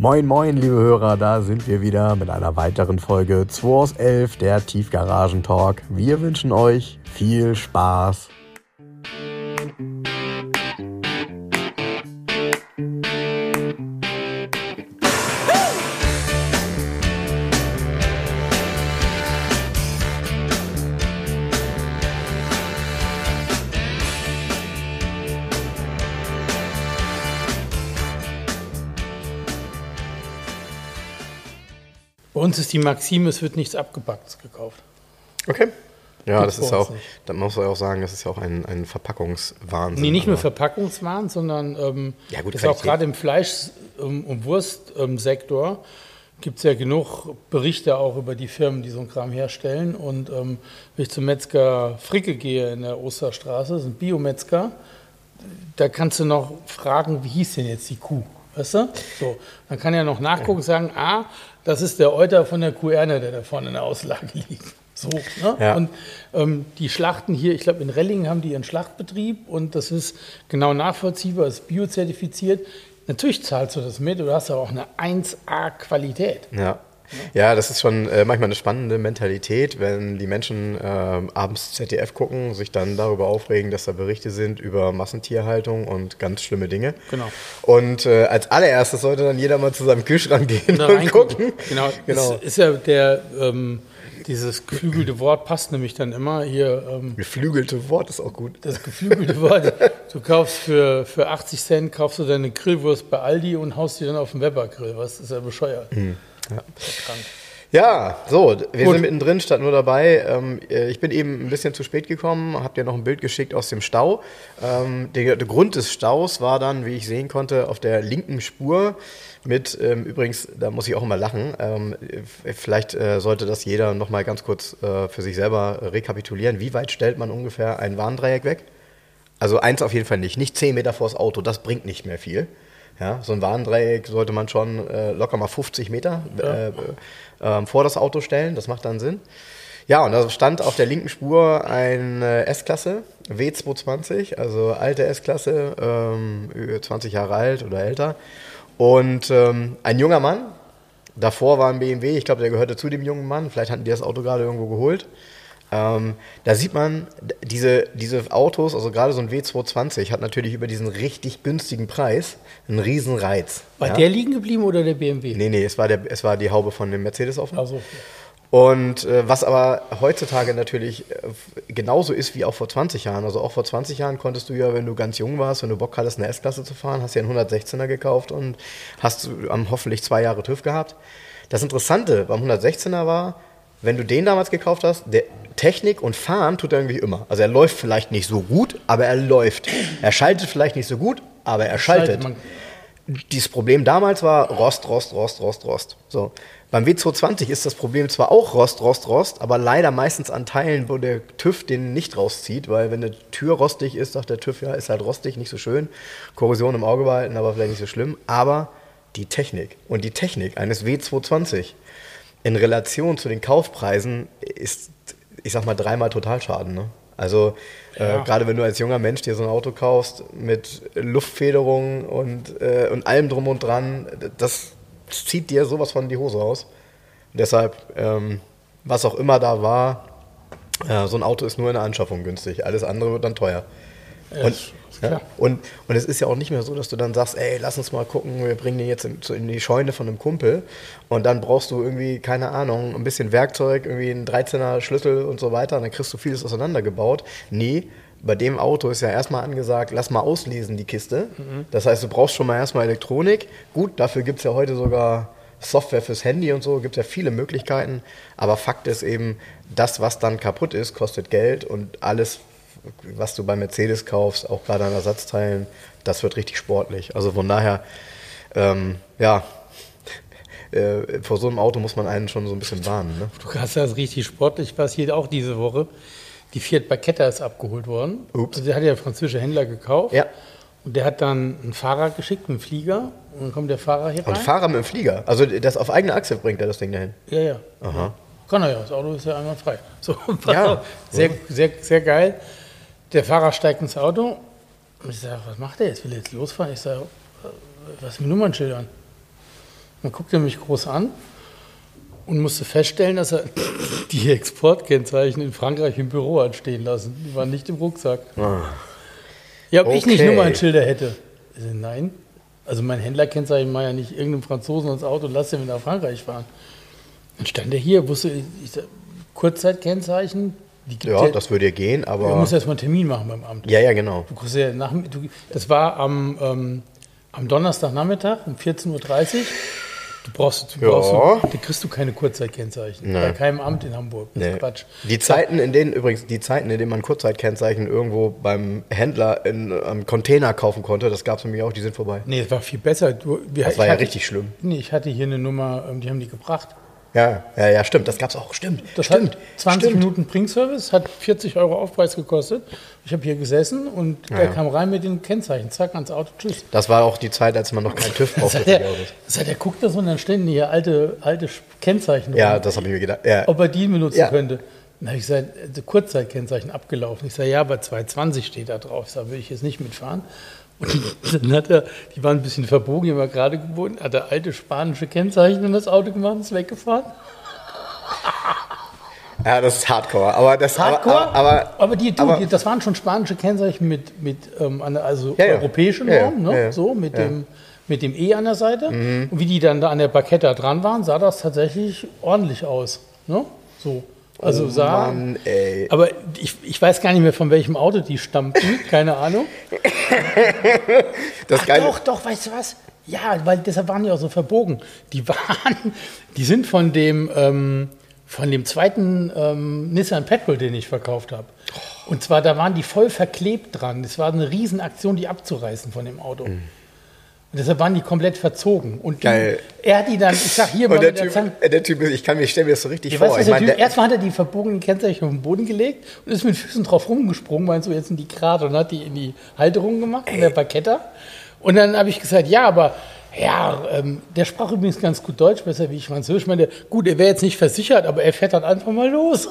Moin, moin, liebe Hörer, da sind wir wieder mit einer weiteren Folge 2 aus 11, der Tiefgaragen-Talk. Wir wünschen euch viel Spaß. Uns ist die Maxime, es wird nichts Abgepacktes gekauft. Okay. Ja, das ist ja auch, nicht. da muss man ja auch sagen, das ist ja auch ein, ein Verpackungswahnsinn. Nee, nicht nur Verpackungswaren, sondern ähm, Ja, gut, ist auch gerade im Fleisch- ähm, und Wurstsektor gibt es ja genug Berichte auch über die Firmen, die so einen Kram herstellen. Und ähm, wenn ich zum Metzger Fricke gehe in der Osterstraße, das ist ein Biometzger, da kannst du noch fragen, wie hieß denn jetzt die Kuh? Weißt du? So, dann kann er noch nachgucken und sagen, ah, das ist der Euter von der Kuh Erne, der da vorne in der Auslage liegt. So, ne? Ja. Und ähm, die Schlachten hier, ich glaube in Rellingen haben die ihren Schlachtbetrieb und das ist genau nachvollziehbar, ist biozertifiziert. Natürlich zahlst du das mit, du hast aber auch eine 1A-Qualität. Ja. Ja, das ist schon äh, manchmal eine spannende Mentalität, wenn die Menschen ähm, abends ZDF gucken, sich dann darüber aufregen, dass da Berichte sind über Massentierhaltung und ganz schlimme Dinge. Genau. Und äh, als allererstes sollte dann jeder mal zu seinem Kühlschrank gehen Da und gucken. Genau, genau. Ist, ist ja der, ähm, dieses geflügelte Wort passt nämlich dann immer hier. Ähm, Geflügelte Wort ist auch gut. das geflügelte Wort. Du kaufst für, für 80 Cent kaufst du deine Grillwurst bei Aldi und haust die dann auf den Weber-Grill. Was ist ja bescheuert. Hm. Ja. Ja, so, wir Gut. sind mittendrin, statt nur dabei. Ähm, äh, ich bin eben ein bisschen zu spät gekommen, habe dir noch ein Bild geschickt aus dem Stau. Ähm, der, der Grund des Staus war dann, wie ich sehen konnte, auf der linken Spur mit, ähm, übrigens, da muss ich auch immer lachen, ähm, äh, vielleicht äh, sollte das jeder noch mal ganz kurz äh, für sich selber rekapitulieren. Wie weit stellt man ungefähr ein Warndreieck weg? Also eins auf jeden Fall nicht, nicht 10 Meter vors Auto, das bringt nicht mehr viel. Ja, so ein Warndreieck sollte man schon äh, locker mal 50 Meter äh, äh, ähm, vor das Auto stellen, das macht dann Sinn. Ja, und da stand auf der linken Spur ein äh, S-Klasse, W220, also alte S-Klasse, ähm, über 20 Jahre alt oder älter. Und ähm, ein junger Mann, davor war ein BMW, ich glaube, der gehörte zu dem jungen Mann, vielleicht hatten die das Auto gerade irgendwo geholt. Ähm, da sieht man, diese, diese Autos, also gerade so ein W220, hat natürlich über diesen richtig günstigen Preis einen riesen Reiz. War ja? der liegen geblieben oder der BMW? Nee, nee, es war, der, es war die Haube von dem Mercedes auf. Also, Und äh, was aber heutzutage natürlich äh, genauso ist wie auch vor 20 Jahren. Also auch vor 20 Jahren konntest du ja, wenn du ganz jung warst, wenn du Bock hattest, eine S-Klasse zu fahren, hast ja einen 116er gekauft und hast ähm, hoffentlich zwei Jahre TÜV gehabt. Das Interessante beim 116er war, wenn du den damals gekauft hast, der Technik und Fahren tut er irgendwie immer. Also er läuft vielleicht nicht so gut, aber er läuft. Er schaltet vielleicht nicht so gut, aber er schaltet. Dieses Problem damals war Rost, Rost, Rost, Rost, Rost. So. Beim W220 ist das Problem zwar auch Rost, Rost, Rost, aber leider meistens an Teilen, wo der TÜV den nicht rauszieht, weil wenn eine Tür rostig ist, sagt der TÜV, ja, ist halt rostig, nicht so schön. Korrosion im Auge behalten, aber vielleicht nicht so schlimm. Aber die Technik und die Technik eines W220 in Relation zu den Kaufpreisen ist, ich sag mal, dreimal Totalschaden. Ne? Also Ja. äh, gerade wenn du als junger Mensch dir so ein Auto kaufst mit Luftfederung und, äh, und allem drum und dran, das zieht dir sowas von die Hose aus. Deshalb, ähm, was auch immer da war, äh, so ein Auto ist nur in der Anschaffung günstig. Alles andere wird dann teuer. Und, ja, und, und es ist ja auch nicht mehr so, dass du dann sagst, ey, lass uns mal gucken, wir bringen den jetzt in, in die Scheune von einem Kumpel und dann brauchst du irgendwie, keine Ahnung, ein bisschen Werkzeug, irgendwie einen 13er Schlüssel und so weiter und dann kriegst du vieles auseinandergebaut. Nee, bei dem Auto ist ja erstmal angesagt, lass mal auslesen die Kiste. Das heißt, du brauchst schon mal erstmal Elektronik. Gut, dafür gibt es ja heute sogar Software fürs Handy und so, gibt es ja viele Möglichkeiten. Aber Fakt ist eben, das, was dann kaputt ist, kostet Geld und alles, was du bei Mercedes kaufst, auch gerade an Ersatzteilen, das wird richtig sportlich. Also von daher, ähm, ja, äh, vor so einem Auto muss man einen schon so ein bisschen warnen. Ne? Du hast das richtig sportlich passiert, auch diese Woche. Die Fiat Barchetta ist abgeholt worden. Ups. Also der hat ja der französische Händler gekauft. Ja. Und der hat dann einen Fahrer geschickt, einen Flieger. Und dann kommt der Fahrer hier Und rein. Fahrer mit dem Flieger, also das auf eigene Achse bringt er das Ding dahin. Ja, ja. Aha. Kann er ja, das Auto ist ja einmal frei. So, Ja. sehr, sehr, sehr geil. Der Fahrer steigt ins Auto und ich sage, was macht der jetzt? Will er jetzt losfahren? Ich sage, was ist mit Nummernschildern? Dann guckte er mich groß an und musste feststellen, dass er die Exportkennzeichen in Frankreich im Büro hat stehen lassen. Die waren nicht im Rucksack. Ja, ob ich nicht Okay. Nummernschilder hätte. Ich so, nein. Also mein Händlerkennzeichen war ja nicht irgendeinem Franzosen ins Auto, lass den nach Frankreich fahren. Dann stand er hier, wusste, ich, ich, Kurzzeitkennzeichen, gibt Ja, das würde ja gehen, Du aber. musst erstmal einen Termin machen beim Amt. Ja, ja, genau. Du kriegst ja nach, du, das war am, ähm, am Donnerstagnachmittag um 14.30 Uhr. Du brauchst, du Ja. brauchst, da kriegst du keine Kurzzeitkennzeichen. Bei keinem Amt in Hamburg. Das ist Nee. Quatsch. Die Zeiten, in denen übrigens die Zeiten, in denen man Kurzzeitkennzeichen irgendwo beim Händler in einem Container kaufen konnte, das gab es nämlich auch, die sind vorbei. Nee, es war viel besser. Du, wir, Das war ja hatte- richtig schlimm. Nee, ich hatte hier eine Nummer, ähm, die haben die gebracht. Ja, ja, ja, stimmt, das gab's auch, stimmt. Das stimmt. hat 20 stimmt. Minuten Bringservice, hat 40 Euro Aufpreis gekostet. Ich habe hier gesessen und der Ja. kam rein mit den Kennzeichen. Zack, ans Auto, tschüss. Das war auch die Zeit, als man noch keinen TÜV brauchte hat der guckt das und dann standen hier alte, alte Kennzeichen. Ja, rum. das habe ich mir gedacht. Ja. ob er die benutzen könnte. Dann habe ich gesagt, also Kurzzeitkennzeichen abgelaufen. Ich sage, ja, aber 220 steht da drauf. Ich sage, will ich jetzt nicht mitfahren. Und dann hat er, die waren ein bisschen verbogen, die waren gerade geboten, hat er alte spanische Kennzeichen in das Auto gemacht und ist weggefahren. ja, das ist Hardcore. Aber das Hardcore, Aber, aber, die, du, aber- die, das waren schon spanische Kennzeichen mit, mit ähm, also Ja, ja. europäischen Ja, ne? So mit. Mhm. dem mit dem E an der Seite. Und wie die dann da an der Parketta dran waren, sah das tatsächlich ordentlich aus. Ne? So. Also sah. Oh Mann, ey. Aber ich, ich weiß gar nicht mehr, von welchem Auto die stammten, keine Ahnung. das Ach, Geile, doch, doch, weißt du was? Ja, weil deshalb waren die auch so verbogen. Die waren, die sind von dem, ähm, von dem zweiten ähm, Nissan Petrol, den ich verkauft habe. Und zwar, da waren die voll verklebt dran. Das war eine Riesenaktion, die abzureißen von dem Auto. Und deshalb waren die komplett verzogen. Und Geil. er hat die dann, ich sag hier mal der typ, äh, der typ, ist- ich kann mir, ich stell mir das so richtig ich vor. weiß, was ich mein, typ, erstmal hat er die verbogenen Kennzeichen auf den Boden gelegt und ist mit Füßen drauf rumgesprungen, meinst du, jetzt sind die gerade und hat die in die Halterung gemacht, in der Parketta. Und dann habe ich gesagt, ja, aber ja, ähm, der sprach übrigens ganz gut Deutsch, besser wie ich Französisch. Ich meine, gut, er wäre jetzt nicht versichert, aber er fährt dann einfach mal los.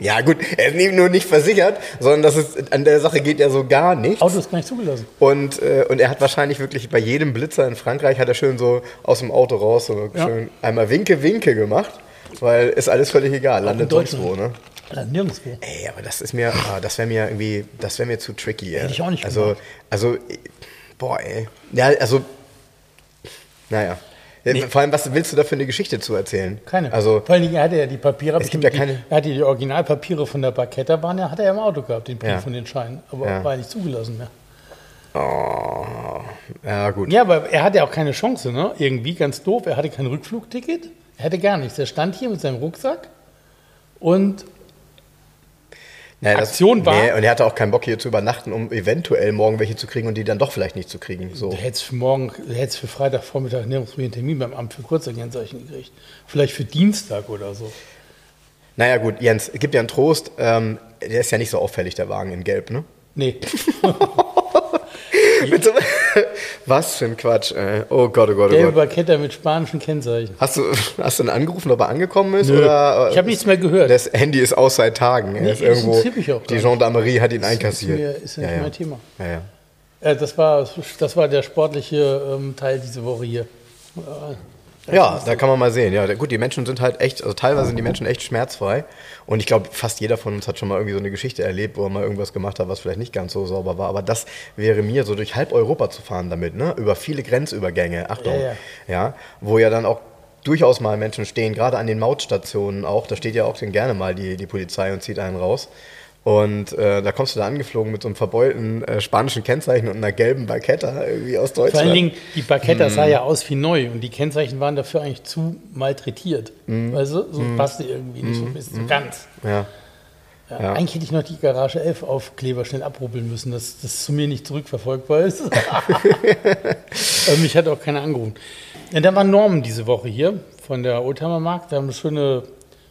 Ja gut, er ist nicht nur nicht versichert, sondern das ist, an der Sache geht ja so gar nichts. Auto ist gar nicht zugelassen. Und, äh, und er hat wahrscheinlich wirklich bei jedem Blitzer in Frankreich hat er schön so aus dem Auto raus so Ja. schön einmal Winke Winke gemacht, weil ist alles völlig egal, landet sonst wo, ne? Also nirgendwo. Ey, aber das ist mir, ah, das wäre mir irgendwie, das wäre mir zu tricky. Ey. Hätte ich auch nicht Also, gemacht. also, boah, ey. Ja, also, naja. Ja, Vor allem, was willst du da für eine Geschichte zu erzählen? Keine. Also, Vor allen Dingen, er hatte ja die Papiere, Es gibt ja die, keine- er hatte die Originalpapiere von der Parketta, waren ja, hat er ja im Auto gehabt, den Brief Ja. von den Scheinen. Aber Ja. war ja nicht zugelassen mehr. oh, ja gut. Ja, aber er hatte auch keine Chance, ne? Irgendwie ganz doof. Er hatte kein Rückflugticket. Er hatte gar nichts. Er stand hier mit seinem Rucksack und Naja, das- Aktion war- Nee, und er hatte auch keinen Bock hier zu übernachten, um eventuell morgen welche zu kriegen und die dann doch vielleicht nicht zu kriegen. So. du hättest für morgen, du hättest für Freitagvormittag einen Termin beim Amt für Kurzerkennzeichen gekriegt. Vielleicht für Dienstag oder so. Naja, gut, Jens, gib dir einen Trost. Ähm, der ist ja nicht so auffällig, der Wagen in Gelb, ne? Nee. Mit so, was für ein Quatsch, ey. Oh Gott, oh Gott, oh Gelbe Gott. Parketta mit spanischen Kennzeichen. Hast du, hast du ihn angerufen, ob er angekommen ist? Nö. Oder, Ich hab nichts mehr gehört. Das Handy ist aus seit Tagen. Nee, ist irgendwo, mich auch die. Gendarmerie hat ihn ist einkassiert. mir- ist ja nicht mein Thema. Ja, ja. Äh, das, war, das war der sportliche ähm, Teil diese Woche hier. Ja, da kann man mal sehen. Ja, gut, die Menschen sind halt echt, also teilweise sind die Menschen echt schmerzfrei. Und ich glaube, fast jeder von uns hat schon mal irgendwie so eine Geschichte erlebt, wo er mal irgendwas gemacht hat, was vielleicht nicht ganz so sauber war. Aber das wäre mir so durch halb Europa zu fahren damit, ne? Über viele Grenzübergänge, Achtung. Ja, ja. ja wo ja dann auch durchaus mal Menschen stehen, gerade an den Mautstationen auch. Da steht ja auch gerne mal die, die Polizei und zieht einen raus. Und äh, da kommst du da angeflogen mit so einem verbeulten äh, spanischen Kennzeichen und einer gelben Barketta irgendwie aus Deutschland. Vor allen Dingen, die Parketta Mhm. sah ja aus wie neu und die Kennzeichen waren dafür eigentlich zu malträtiert. Weißt du, so passte irgendwie nicht so, bis so ganz. ja. Ja, Ja. Eigentlich hätte ich noch die Garage 11 Aufkleber schnell abrubbeln müssen, dass das zu mir nicht zurückverfolgbar ist. Mich hat auch keiner angerufen. Ja, da war Norman diese Woche hier von der Oldtimer Markt. Da haben wir eine schöne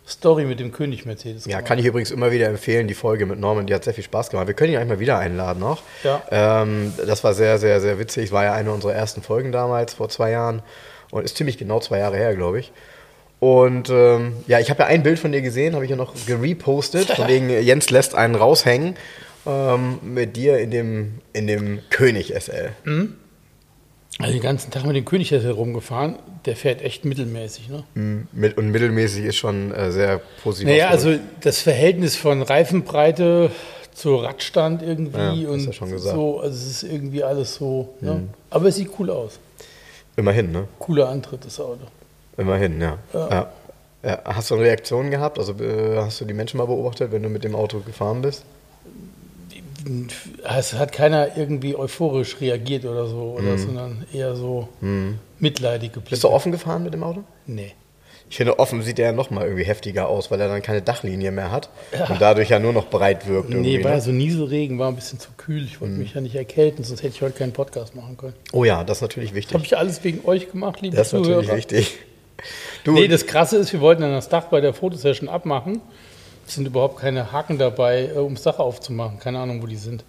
Story mit dem König Mercedes. Ja, kann ich übrigens immer wieder empfehlen, die Folge mit Norman, die hat sehr viel Spaß gemacht. Wir können ihn eigentlich mal wieder einladen noch. Ja. Ähm, das war sehr, sehr, sehr witzig. War ja eine unserer ersten Folgen damals, vor zwei Jahren. Und ist ziemlich genau zwei Jahre her, glaube ich. Und ähm, ja, ich habe ja ein Bild von dir gesehen, habe ich ja noch gerepostet, von wegen Jens lässt einen raushängen ähm, mit dir in dem, in dem König SL. Also den ganzen Tag mit dem König herumgefahren, der fährt echt mittelmäßig. Ne? Mhm. Und mittelmäßig ist schon äh, sehr positiv. Naja, also das Verhältnis von Reifenbreite zu Radstand irgendwie Ja, und du schon gesagt. so, also es ist irgendwie alles so. Ne? Aber es sieht cool aus. Immerhin, ne? Cooler Antritt, das Auto. Immerhin, ja. Ja. ja. Ja, Hast du eine Reaktion gehabt? Also äh, hast du die Menschen mal beobachtet, wenn du mit dem Auto gefahren bist? Es hat keiner irgendwie euphorisch reagiert oder so, oder, sondern eher so mitleidig geblickt. Bist du offen gefahren mit dem Auto? Nee. Ich finde, offen sieht er ja noch mal irgendwie heftiger aus, weil er dann keine Dachlinie mehr hat und dadurch ja nur noch breit wirkt. Nee, war ne? ja so Nieselregen, war ein bisschen zu kühl. Ich wollte mich ja nicht erkälten, sonst hätte ich heute keinen Podcast machen können. Oh ja, das ist natürlich wichtig. habe ich alles wegen euch gemacht, liebe Das ist natürlich Zuhörer. wichtig. Du, Nee, das Krasse ist, wir wollten dann das Dach bei der Fotosession abmachen. Es sind überhaupt keine Haken dabei, äh, um Dach aufzumachen. Keine Ahnung, wo die sind.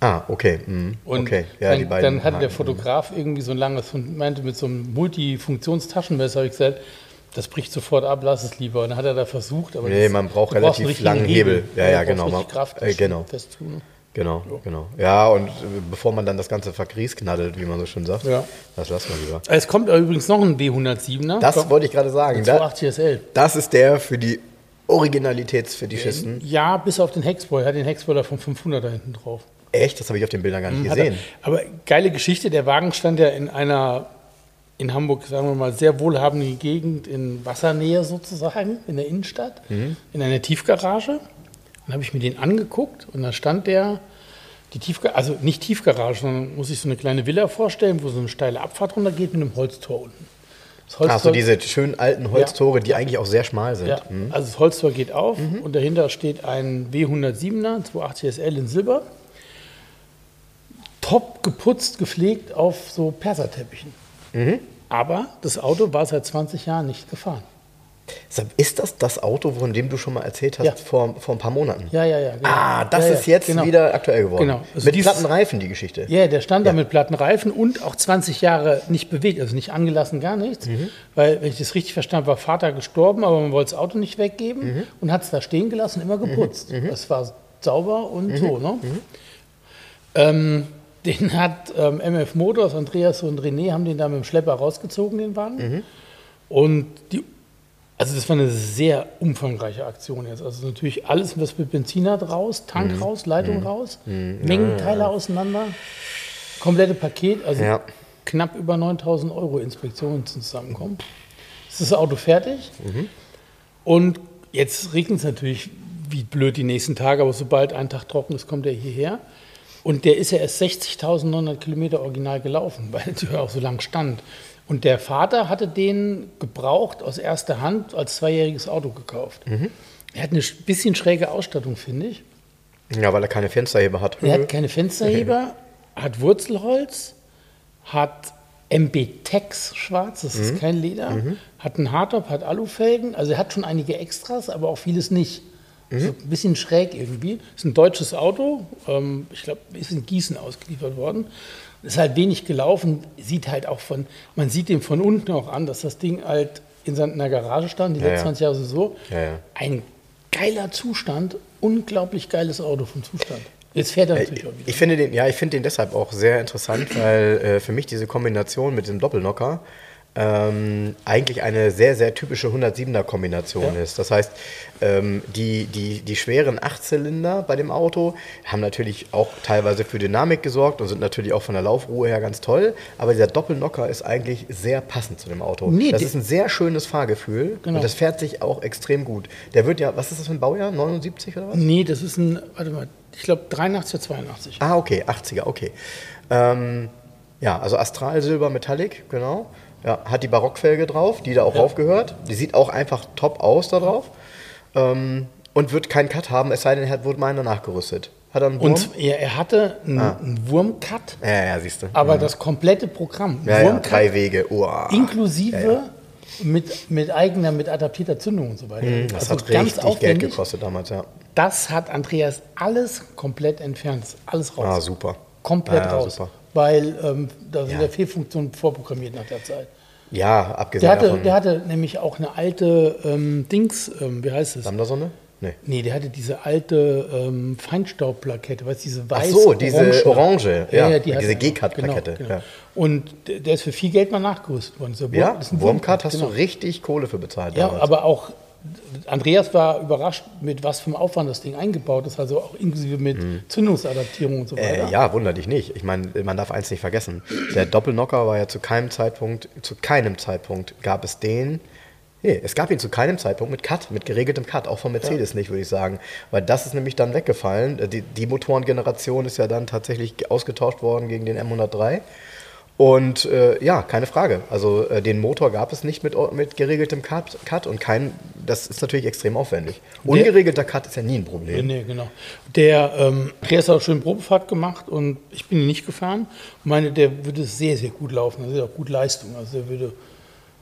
ah, okay. mhm, Und okay. Ja, dann, die beiden dann hatte der. Fotograf irgendwie so ein langes und meinte mit so einem Multifunktionstaschenmesser, habe ich gesagt, das bricht sofort ab, lass es lieber. Und dann hat er da versucht, aber Nee, das- man braucht relativ langen Hebel. Ja, ja, brauchst genau. Man- Kraft, äh, genau. zu, ne? Genau, genau. Ja, und äh, bevor man dann das ganze Vergries knaddelt, wie man so schön sagt, Ja. das lassen wir lieber. Es kommt übrigens noch ein W107er. Das wollte ich gerade sagen. Da, 280 SL. das ist der für die Originalitätsfetischisten. Ja, bis auf den Hexboiler. Er hat den Hexboiler von 500 da hinten drauf. Echt? Das habe ich auf den Bildern gar nicht er- gesehen. Aber geile Geschichte, der Wagen stand ja in einer, in Hamburg, sagen wir mal, sehr wohlhabenden Gegend, in Wassernähe sozusagen, in der Innenstadt, Mhm. in einer Tiefgarage. Dann habe ich mir den angeguckt und da stand der, die Tiefgarage, also nicht Tiefgarage, sondern muss ich so eine kleine Villa vorstellen, wo so eine steile Abfahrt runtergeht mit einem Holztor unten. Das Ach so, Holztor- diese schönen alten Holztore, die eigentlich auch sehr schmal sind. ja, also das Holztor geht auf und dahinter steht ein W107er 280 SL in Silber. Top geputzt, gepflegt auf so Perserteppichen. Aber das Auto war seit 20 Jahren nicht gefahren. Ist das das Auto, von dem du schon mal erzählt hast Ja. vor, vor ein paar Monaten? Ja, ja, ja. Genau. Ah, das ja, ist jetzt genau. wieder aktuell geworden. Genau. Also Mit platten Reifen, die Geschichte. Ja, der stand da mit platten Reifen und auch 20 Jahre nicht bewegt, also nicht angelassen, gar nichts. Weil, wenn ich das richtig verstanden habe, war Vater gestorben, aber man wollte das Auto nicht weggeben und hat es da stehen gelassen, immer geputzt. Das war sauber und so. Ne? Ähm, den hat ähm, MF Motors, Andreas und René haben den da mit dem Schlepper rausgezogen, den Wagen. Und die, also das war eine sehr umfangreiche Aktion jetzt. Also natürlich alles, was mit Benzin hat, raus, Tank Mhm. raus, Leitung raus, Mengenteile auseinander, komplette Paket, also Ja. knapp über 9000 Euro Inspektionen zusammenkommen. Jetzt ist das Auto fertig Mhm. und jetzt regnet es natürlich wie blöd die nächsten Tage, aber sobald ein Tag trocken ist, kommt er hierher. Und der ist ja erst 60.900 Kilometer original gelaufen, weil er auch so lang stand. Und der Vater hatte den gebraucht aus erster Hand als zweijähriges Auto gekauft. Mhm. Er hat eine sch- bisschen schräge Ausstattung, finde ich. Ja, weil er keine Fensterheber hat. Er hat keine Fensterheber, hat Wurzelholz, hat MB-Tex schwarz, das Mhm. ist kein Leder, hat einen Hardtop, hat Alufelgen, also er hat schon einige Extras, aber auch vieles nicht. Mhm. So ein bisschen schräg irgendwie. Ist ein deutsches Auto, ähm, ich glaube, ist in Gießen ausgeliefert worden. Ist halt wenig gelaufen, sieht halt auch von, man sieht dem von unten auch an, dass das Ding halt in seiner Garage stand, die Ja, letzten ja. 20 Jahre so. Ja, ja. Ein geiler Zustand, unglaublich geiles Auto vom Zustand. Jetzt fährt er natürlich auch wieder. Ich finde den, ja, ich finde den deshalb auch sehr interessant, weil äh, für mich diese Kombination mit dem Doppelnocker ähm, eigentlich eine sehr, sehr typische 107er-Kombination Ja. ist. Das heißt, ähm, die, die, die schweren Achtzylinder bei dem Auto haben natürlich auch teilweise für Dynamik gesorgt und sind natürlich auch von der Laufruhe her ganz toll, aber dieser Doppelnocker ist eigentlich sehr passend zu dem Auto. Nee, das ist ein sehr schönes Fahrgefühl Genau. und das fährt sich auch extrem gut. Der wird ja, was ist das für ein Baujahr? 79 oder was? Nee, das ist ein, warte mal, ich glaube 83 oder 82. Ah, okay, 80er, okay. Ähm, ja, also Astralsilber Metallic, genau. Ja, hat die Barockfelge drauf, die da auch Ja. raufgehört. Die sieht auch einfach top aus da drauf. Ähm, und wird keinen Cut haben, es sei denn, er hat- wurde mal einer nachgerüstet. Hat er einen Wurm? Und er, er hatte einen, Ah. einen Wurmcut, ja, ja, siehst du. aber das komplette Programm, ja, ja, drei Wege. Uah. inklusive Ja, ja. Mit, mit eigener, mit adaptierter Zündung und so weiter. Mhm, Das Also hat richtig Geld gekostet damals, ja. Das hat Andreas alles komplett entfernt, alles raus. Ah, super. Komplett Ah, ja, raus. super. Weil ähm, da sind Ja. ja Fehlfunktionen vorprogrammiert nach der Zeit. Ja, Der abgesehen hatte, davon. der hatte nämlich auch eine alte ähm, Dings, ähm, wie heißt es? Lambda-Sonne? Nee. nee, der hatte diese alte ähm, Feinstaubplakette, weißt du, diese weiß Ach so, diese orange, orange ja, ja die diese G-Cut-Plakette. Genau, genau. ja. Und der ist für viel Geld mal nachgerüstet worden. So, ja, Wurmcut hast genau. du richtig Kohle für bezahlt. Ja, damals. aber auch Andreas war überrascht, mit was für einem Aufwand das Ding eingebaut ist, also auch inklusive mit mhm. Zündungsadaptierung und so weiter. Äh, ja, wunder dich nicht. Ich meine, man darf eins nicht vergessen. Der Doppelnocker war ja zu keinem Zeitpunkt, zu keinem Zeitpunkt gab es den Nee, es gab ihn zu keinem Zeitpunkt mit Cut, mit geregeltem Cut, auch von Mercedes ja. nicht, würde ich sagen. Weil das ist nämlich dann weggefallen. Die, die Motorengeneration ist ja dann tatsächlich ausgetauscht worden gegen den M103. Und äh, ja, keine Frage. Also äh, den Motor gab es nicht mit, mit geregeltem Cut, Cut und kein, das ist natürlich extrem aufwendig. Ungeregelter Cut ist ja nie ein Problem. Nee, genau. Der, ähm, der ist auch schön Probefahrt gemacht und ich bin ihn nicht gefahren. Ich meine, der würde sehr, sehr gut laufen. Das ist auch gut Leistung. Also der würde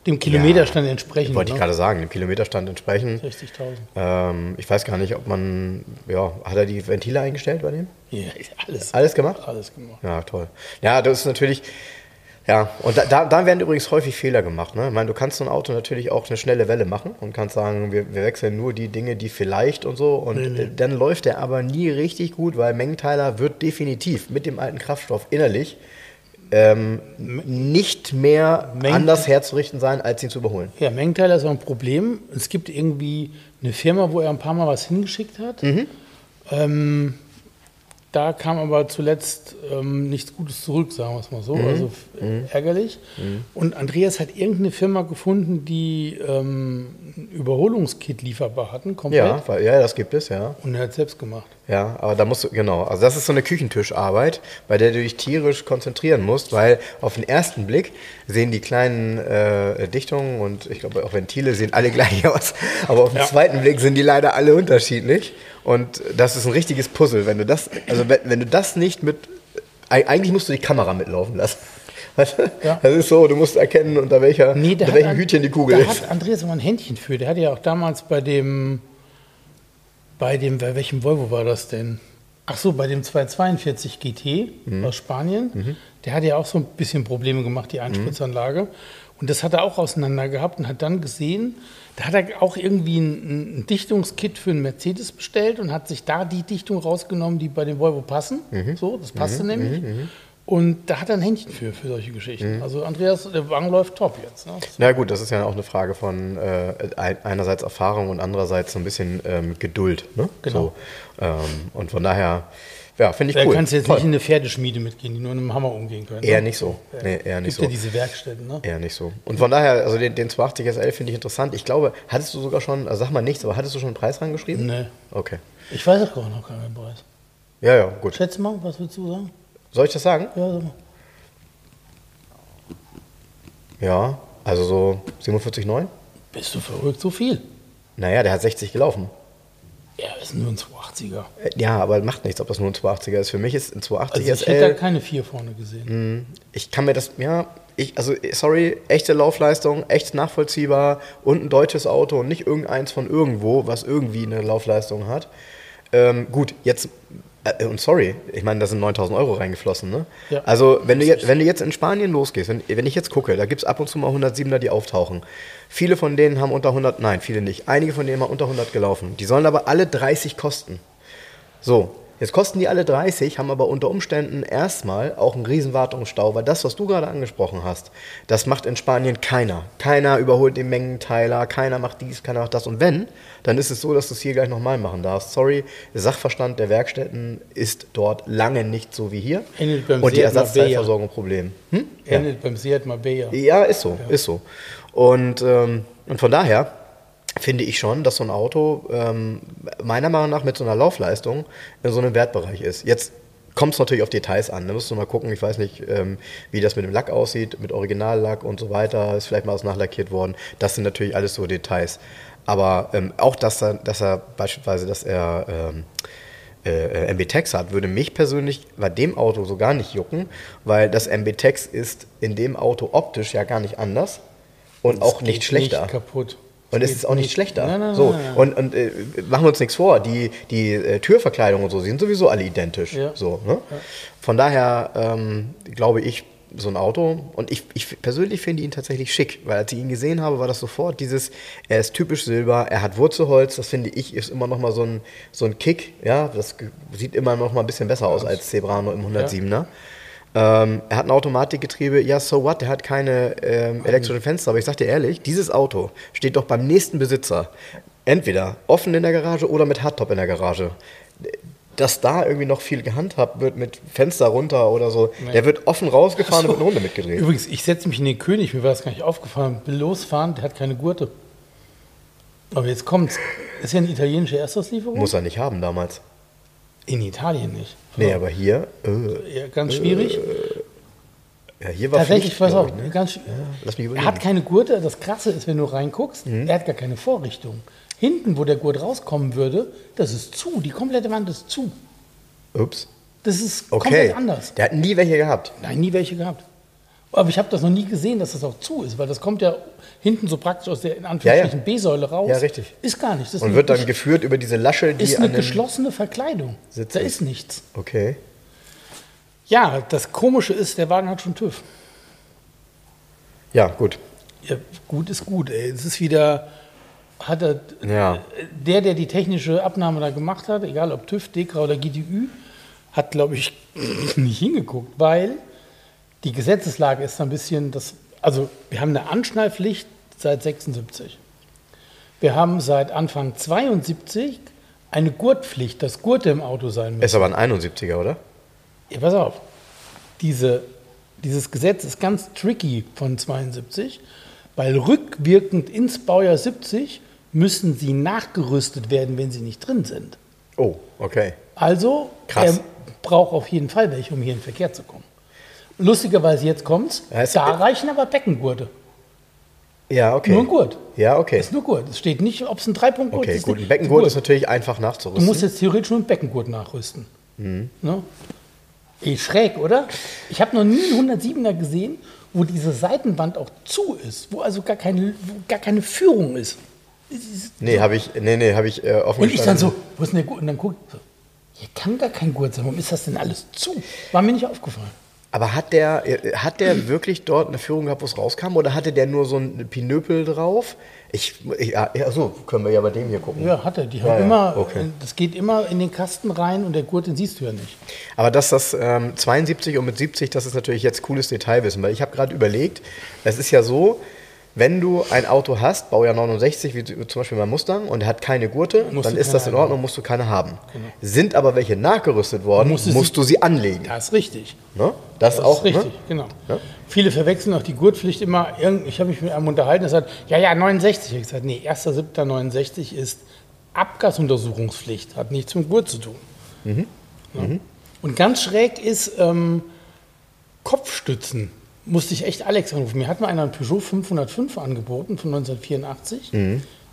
dem Kilometerstand ja, entsprechen. Wollte ne? ich gerade sagen, dem Kilometerstand entsprechen. 60.000. Ähm, ich weiß gar nicht, ob man, ja, hat er die Ventile eingestellt bei dem? Ja, alles. Alles gemacht? Alles gemacht. Ja, toll. Ja, das ist natürlich, ja, und da, da, werden übrigens häufig Fehler gemacht. Ne? Ich meine, du kannst so ein Auto natürlich auch eine schnelle Welle machen und kannst sagen, wir, wir wechseln nur die Dinge, die vielleicht und so. Und nee, nee. dann läuft der aber nie richtig gut, weil Mengenteiler wird definitiv mit dem alten Kraftstoff innerlich ähm, nicht mehr Mengen anders herzurichten sein, als ihn zu überholen. Ja, Mengenteiler ist auch ein Problem. Es gibt irgendwie eine Firma, wo er ein paar Mal was hingeschickt hat. Mhm. Ähm, da kam aber zuletzt ähm, nichts Gutes zurück, sagen wir es mal so. Mhm. Also mhm. ärgerlich. Mhm. Und Andreas hat irgendeine Firma gefunden, die ähm, ein Überholungskit lieferbar hatten, komplett. Ja, ja, das gibt es, ja. Und er hat es selbst gemacht. Ja, aber da musst du, genau. Also das ist so eine Küchentischarbeit, bei der du dich tierisch konzentrieren musst, weil auf den ersten Blick sehen die kleinen äh, Dichtungen und ich glaube auch Ventile sehen alle gleich aus. Aber auf den ja. zweiten Blick sind die leider alle unterschiedlich. Und das ist ein richtiges Puzzle. Wenn du das, also wenn, wenn du das nicht mit, eigentlich musst du die Kamera mitlaufen lassen. Ja. Das ist so, du musst erkennen, unter, welcher, nee, unter welchem Hütchen die Kugel da ist. Da hat Andreas immer ein Händchen für. Der hatte ja auch damals bei dem, bei dem, bei welchem Volvo war das denn? Ach so, bei dem 242 GT mhm. aus Spanien. Mhm. Der hatte ja auch so ein bisschen Probleme gemacht, die Einspritzanlage. Mhm. Und das hat er auch auseinander gehabt und hat dann gesehen, da hat er auch irgendwie ein, ein, Dichtungskit für einen Mercedes bestellt und hat sich da die Dichtung rausgenommen, die bei dem Volvo passen. Mhm. So, das passte mhm. nämlich. Und da hat er ein Händchen für, für solche Geschichten. Mhm. Also Andreas, der Wagen läuft top jetzt. Ne? Na gut, das ist ja auch eine Frage von äh, einerseits Erfahrung und andererseits so ein bisschen ähm, Geduld. Ne? Genau. So, ähm, und von daher ja, finde ich da cool. Da kannst du jetzt Toll. nicht in eine Pferdeschmiede mitgehen, die nur mit einem Hammer umgehen können. Eher ne? nicht so. Nee, eher nicht Gibt so. ja diese Werkstätten, ne? Eher nicht so. Und von daher, also den, den 280 SL finde ich interessant. Ich glaube, hattest du sogar schon, also sag mal nichts, aber hattest du schon einen Preis reingeschrieben? Nee. Okay. Ich weiß auch gar noch keinen Preis. Ja, ja, gut. Schätze mal, was willst du sagen? Soll ich das sagen? Ja. Ja, also so 47,9? Bist du verrückt, so viel? Naja, der hat 60 gelaufen. Ja, ist nur ein 280er. Äh, ja, aber macht nichts, ob das nur ein 280er ist. Für mich ist ein 280 also ich hätte da keine 4 vorne gesehen. Hm, ich kann mir das, ja, ich, also sorry, echte Laufleistung, echt nachvollziehbar und ein deutsches Auto und nicht irgendeins von irgendwo, was irgendwie eine Laufleistung hat. Ähm, gut, jetzt äh, und sorry, ich meine, da sind 9000 Euro reingeflossen. Ne? Ja. Also, wenn du, jetzt, wenn du jetzt in Spanien losgehst, wenn, wenn ich jetzt gucke, da gibt es ab und zu mal 107er, die auftauchen. Viele von denen haben unter 100, nein, viele nicht. Einige von denen haben unter 100 gelaufen. Die sollen aber alle 30 kosten. So, Jetzt kosten die alle 30, haben aber unter Umständen erstmal auch einen riesen Wartungsstau, weil das, was du gerade angesprochen hast, das macht in Spanien keiner. Keiner überholt den Mengenteiler, keiner macht dies, keiner macht das. Und wenn, dann ist es so, dass du es hier gleich nochmal machen darfst. Sorry, der Sachverstand der Werkstätten ist dort lange nicht so wie hier. Endet beim Und die Ersatzteilversorgung Problem. Hm? Endet ja. beim Seat Marbella. Ja, ist so, ja. ist so. Und, ähm, und von daher finde ich schon, dass so ein Auto ähm, meiner Meinung nach mit so einer Laufleistung in so einem Wertbereich ist. Jetzt kommt es natürlich auf Details an. Da musst du mal gucken, ich weiß nicht, ähm, wie das mit dem Lack aussieht, mit Originallack und so weiter. Ist vielleicht mal was nachlackiert worden. Das sind natürlich alles so Details. Aber ähm, auch, dass er, dass er beispielsweise, dass er ähm, äh, MB-Tex hat, würde mich persönlich bei dem Auto so gar nicht jucken, weil das MB-Tex ist in dem Auto optisch ja gar nicht anders und das auch nicht schlechter. Nicht kaputt. Und es ist auch nicht schlechter. Nein, nein, so. Nein, und, und äh, machen wir uns nichts vor, die, die äh, Türverkleidung und so sind sowieso alle identisch. Ja. So, ne? ja. Von daher ähm, glaube ich, so ein Auto und ich, ich persönlich finde ihn tatsächlich schick, weil als ich ihn gesehen habe, war das sofort dieses, er ist typisch Silber, er hat Wurzelholz, das finde ich ist immer noch mal so ein, so ein Kick, ja, das sieht immer noch mal ein bisschen besser aus als Zebrano im 107er. Ähm, er hat ein Automatikgetriebe, ja, so what, er hat keine ähm, elektrischen Fenster, aber ich sag dir ehrlich, dieses Auto steht doch beim nächsten Besitzer entweder offen in der Garage oder mit Hardtop in der Garage. Dass da irgendwie noch viel gehandhabt wird mit Fenster runter oder so, der wird offen rausgefahren und wird eine Runde mitgedreht. Übrigens, ich setze mich in den König, mir war das gar nicht aufgefallen. Will losfahren, der hat keine Gurte. Aber jetzt kommt's. Ist ja eine italienische Erstauslieferung? Muss er nicht haben damals. In Italien nicht. Nee, aber hier, äh, Ja, ganz schwierig. ja, hier war Tatsächlich, Pflicht, pass auf, ne? ganz, sch- Lass mich er hat keine Gurte. Das Krasse ist, wenn du reinguckst, Mhm. er hat gar keine Vorrichtung. Hinten, wo der Gurt rauskommen würde, das ist zu. Die komplette Wand ist zu. Ups. Das ist Okay. komplett anders. Der hat nie welche gehabt. Nein, nie welche gehabt. Aber ich habe das noch nie gesehen, dass das auch zu ist, weil das kommt ja hinten so praktisch aus der in Anführungsstrichen Ja, ja. B-Säule raus. Ja, richtig. Ist gar nicht. Das ist Und wird dann geführt über diese Lasche, die ist eine geschlossene Verkleidung. Sitz da ist. ist nichts. Okay. Ja, das Komische ist, der Wagen hat schon TÜV. Ja, gut. Ja, gut ist gut. Ey. Es ist wieder, hat er, Ja. der, der die technische Abnahme da gemacht hat, egal ob TÜV, DEKRA oder GTÜ, hat, glaube ich, nicht hingeguckt, weil die Gesetzeslage ist ein bisschen, das, also wir haben eine Anschnallpflicht seit 76. Wir haben seit Anfang 72 eine Gurtpflicht, dass Gurte im Auto sein müssen. Ist aber ein 71er, oder? Ja, pass auf. Diese, dieses Gesetz ist ganz tricky von 72, weil rückwirkend ins Baujahr 70 müssen sie nachgerüstet werden, wenn sie nicht drin sind. Oh, okay. Also, Krass. er braucht auf jeden Fall welche, um hier in den Verkehr zu kommen. Lustigerweise, jetzt kommt's, es- da reichen aber Beckengurte. Ja, okay. Nur ein Gurt. Ja, okay. Ist nur Gurt. Es steht nicht, ob es ein Dreipunktgurt Okay, ist. gut. Ein Beckengurt ist natürlich einfach Du nachzurüsten. musst jetzt theoretisch nur einen Beckengurt nachrüsten. Mhm. Ne? Ey, schräg, oder? Ich habe noch nie einen 107er gesehen, wo diese Seitenwand auch zu ist, wo also gar keine, gar keine Führung ist. Nee, habe ich, nee, nee, habe ich äh, offen Und ich dann so, wo ist denn der Gurt? Und dann guck ich so, hier kann gar kein Gurt sein. Warum ist das denn alles zu? War mir nicht aufgefallen. Aber hat der, äh, hat der wirklich dort eine Führung gehabt, wo es rauskam? Oder hatte der nur so ein Pinöpel drauf? Ich, ich ja, ja, so können wir ja bei dem hier gucken. Ja, hat er. Die haben ja, immer, okay. das geht immer in den Kasten rein und der Gurt, den siehst du ja nicht. Aber dass das ähm, 72 und mit 70, das ist natürlich jetzt cooles Detailwissen, weil ich habe gerade überlegt, es ist ja so, wenn du ein Auto hast, Baujahr 69, wie zum Beispiel mein Mustang, und er hat keine Gurte, Musst dann ist das in haben. Ordnung, musst du keine haben. Sind aber welche nachgerüstet worden, Musst musst, du sie anlegen. Das ist richtig. Ne? Das, Das auch, ist richtig, Ne? genau. Ja. Viele verwechseln auch die Gurtpflicht immer. Ich habe mich mit einem unterhalten, der sagt, ja, ja, 69. Ich habe gesagt, nee, 1.7.69 ist Abgasuntersuchungspflicht, hat nichts mit Gurt zu tun. Mhm. Ja. Und ganz schräg ist ähm, Kopfstützen. Musste ich echt Alex anrufen. Mir hat mal einer einen Peugeot 505 angeboten von 1984.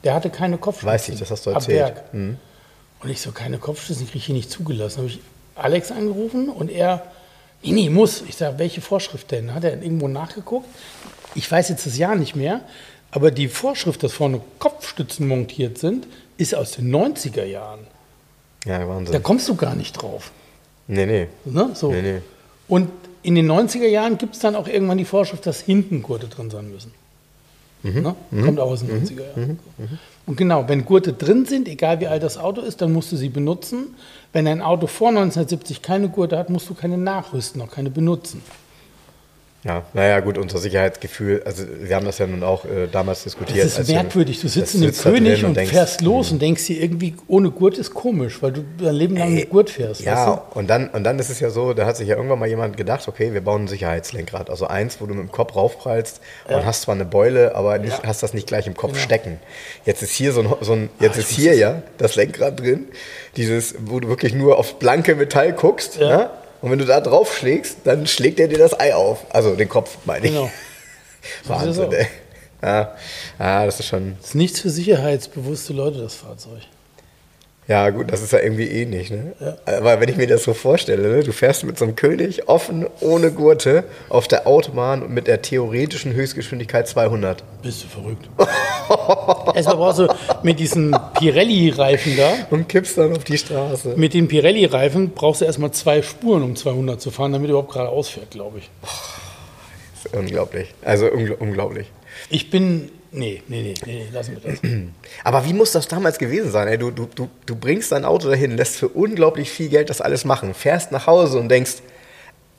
Der hatte keine Kopfstützen. Mhm. Weiß ich, das hast du erzählt. Werk. Und ich so, keine Kopfstützen, die kriege ich hier nicht zugelassen. habe ich Alex angerufen und er, nee, nee, muss. Ich sage, welche Vorschrift denn? Hat er irgendwo nachgeguckt? Ich weiß jetzt das Jahr nicht mehr, aber die Vorschrift, dass vorne Kopfstützen montiert sind, ist aus den 90er Jahren. Ja, Da Wahnsinn. kommst du gar nicht drauf. Nee, nee. Ne? So. Nee, nee. Und in den 90er Jahren gibt es dann auch irgendwann die Vorschrift, dass hinten Gurte drin sein müssen. Mhm. Ne? Kommt auch aus den 90er Jahren. Und genau, wenn Gurte drin sind, egal wie alt das Auto ist, dann musst du sie benutzen. Wenn ein Auto vor 1970 keine Gurte hat, musst du keine nachrüsten, auch keine benutzen. Ja, naja, gut, unser Sicherheitsgefühl, also wir haben das ja nun auch äh, damals diskutiert. Das ist merkwürdig. Du sitzt in drin König und, denkst, fährst los und denkst dir irgendwie, ohne Gurt ist komisch, weil du dein Leben lang mit Gurt fährst. Ja, weißt und dann, und dann ist es ja so, da hat sich ja irgendwann mal jemand gedacht, okay, wir bauen ein Sicherheitslenkrad. Also eins, wo du mit dem Kopf raufprallst und hast zwar eine Beule, aber nicht, hast das nicht gleich im Kopf Genau. stecken. Jetzt ist hier so ein, so ein jetzt Ah, ich ist muss hier ja das Lenkrad drin, dieses, wo du wirklich nur auf blanke Metall guckst, Ja. ne? Und wenn du da drauf schlägst, dann schlägt er dir das Ei auf. Also den Kopf, meine ich. Genau. Wahnsinn, ey. Ja, ja, das ist schon. Das ist nichts für sicherheitsbewusste Leute, das Fahrzeug. Ja, gut, das ist ja irgendwie ähnlich, ne? Aber wenn ich mir das so vorstelle, ne? du fährst mit so einem König offen, ohne Gurte, auf der Autobahn und mit der theoretischen Höchstgeschwindigkeit 200. Bist du verrückt. Erstmal brauchst du mit diesen Pirelli-Reifen da, Und kippst dann auf die Straße. mit den Pirelli-Reifen brauchst du erstmal zwei Spuren, um 200 zu fahren, damit du überhaupt geradeaus fährt, glaube ich. Das ist unglaublich. Also ungl unglaublich. Ich bin. Nee, nee, nee, nee, lassen wir das. Aber wie muss das damals gewesen sein? Ey? Du, du, du, du bringst dein Auto dahin, lässt für unglaublich viel Geld das alles machen, fährst nach Hause und denkst,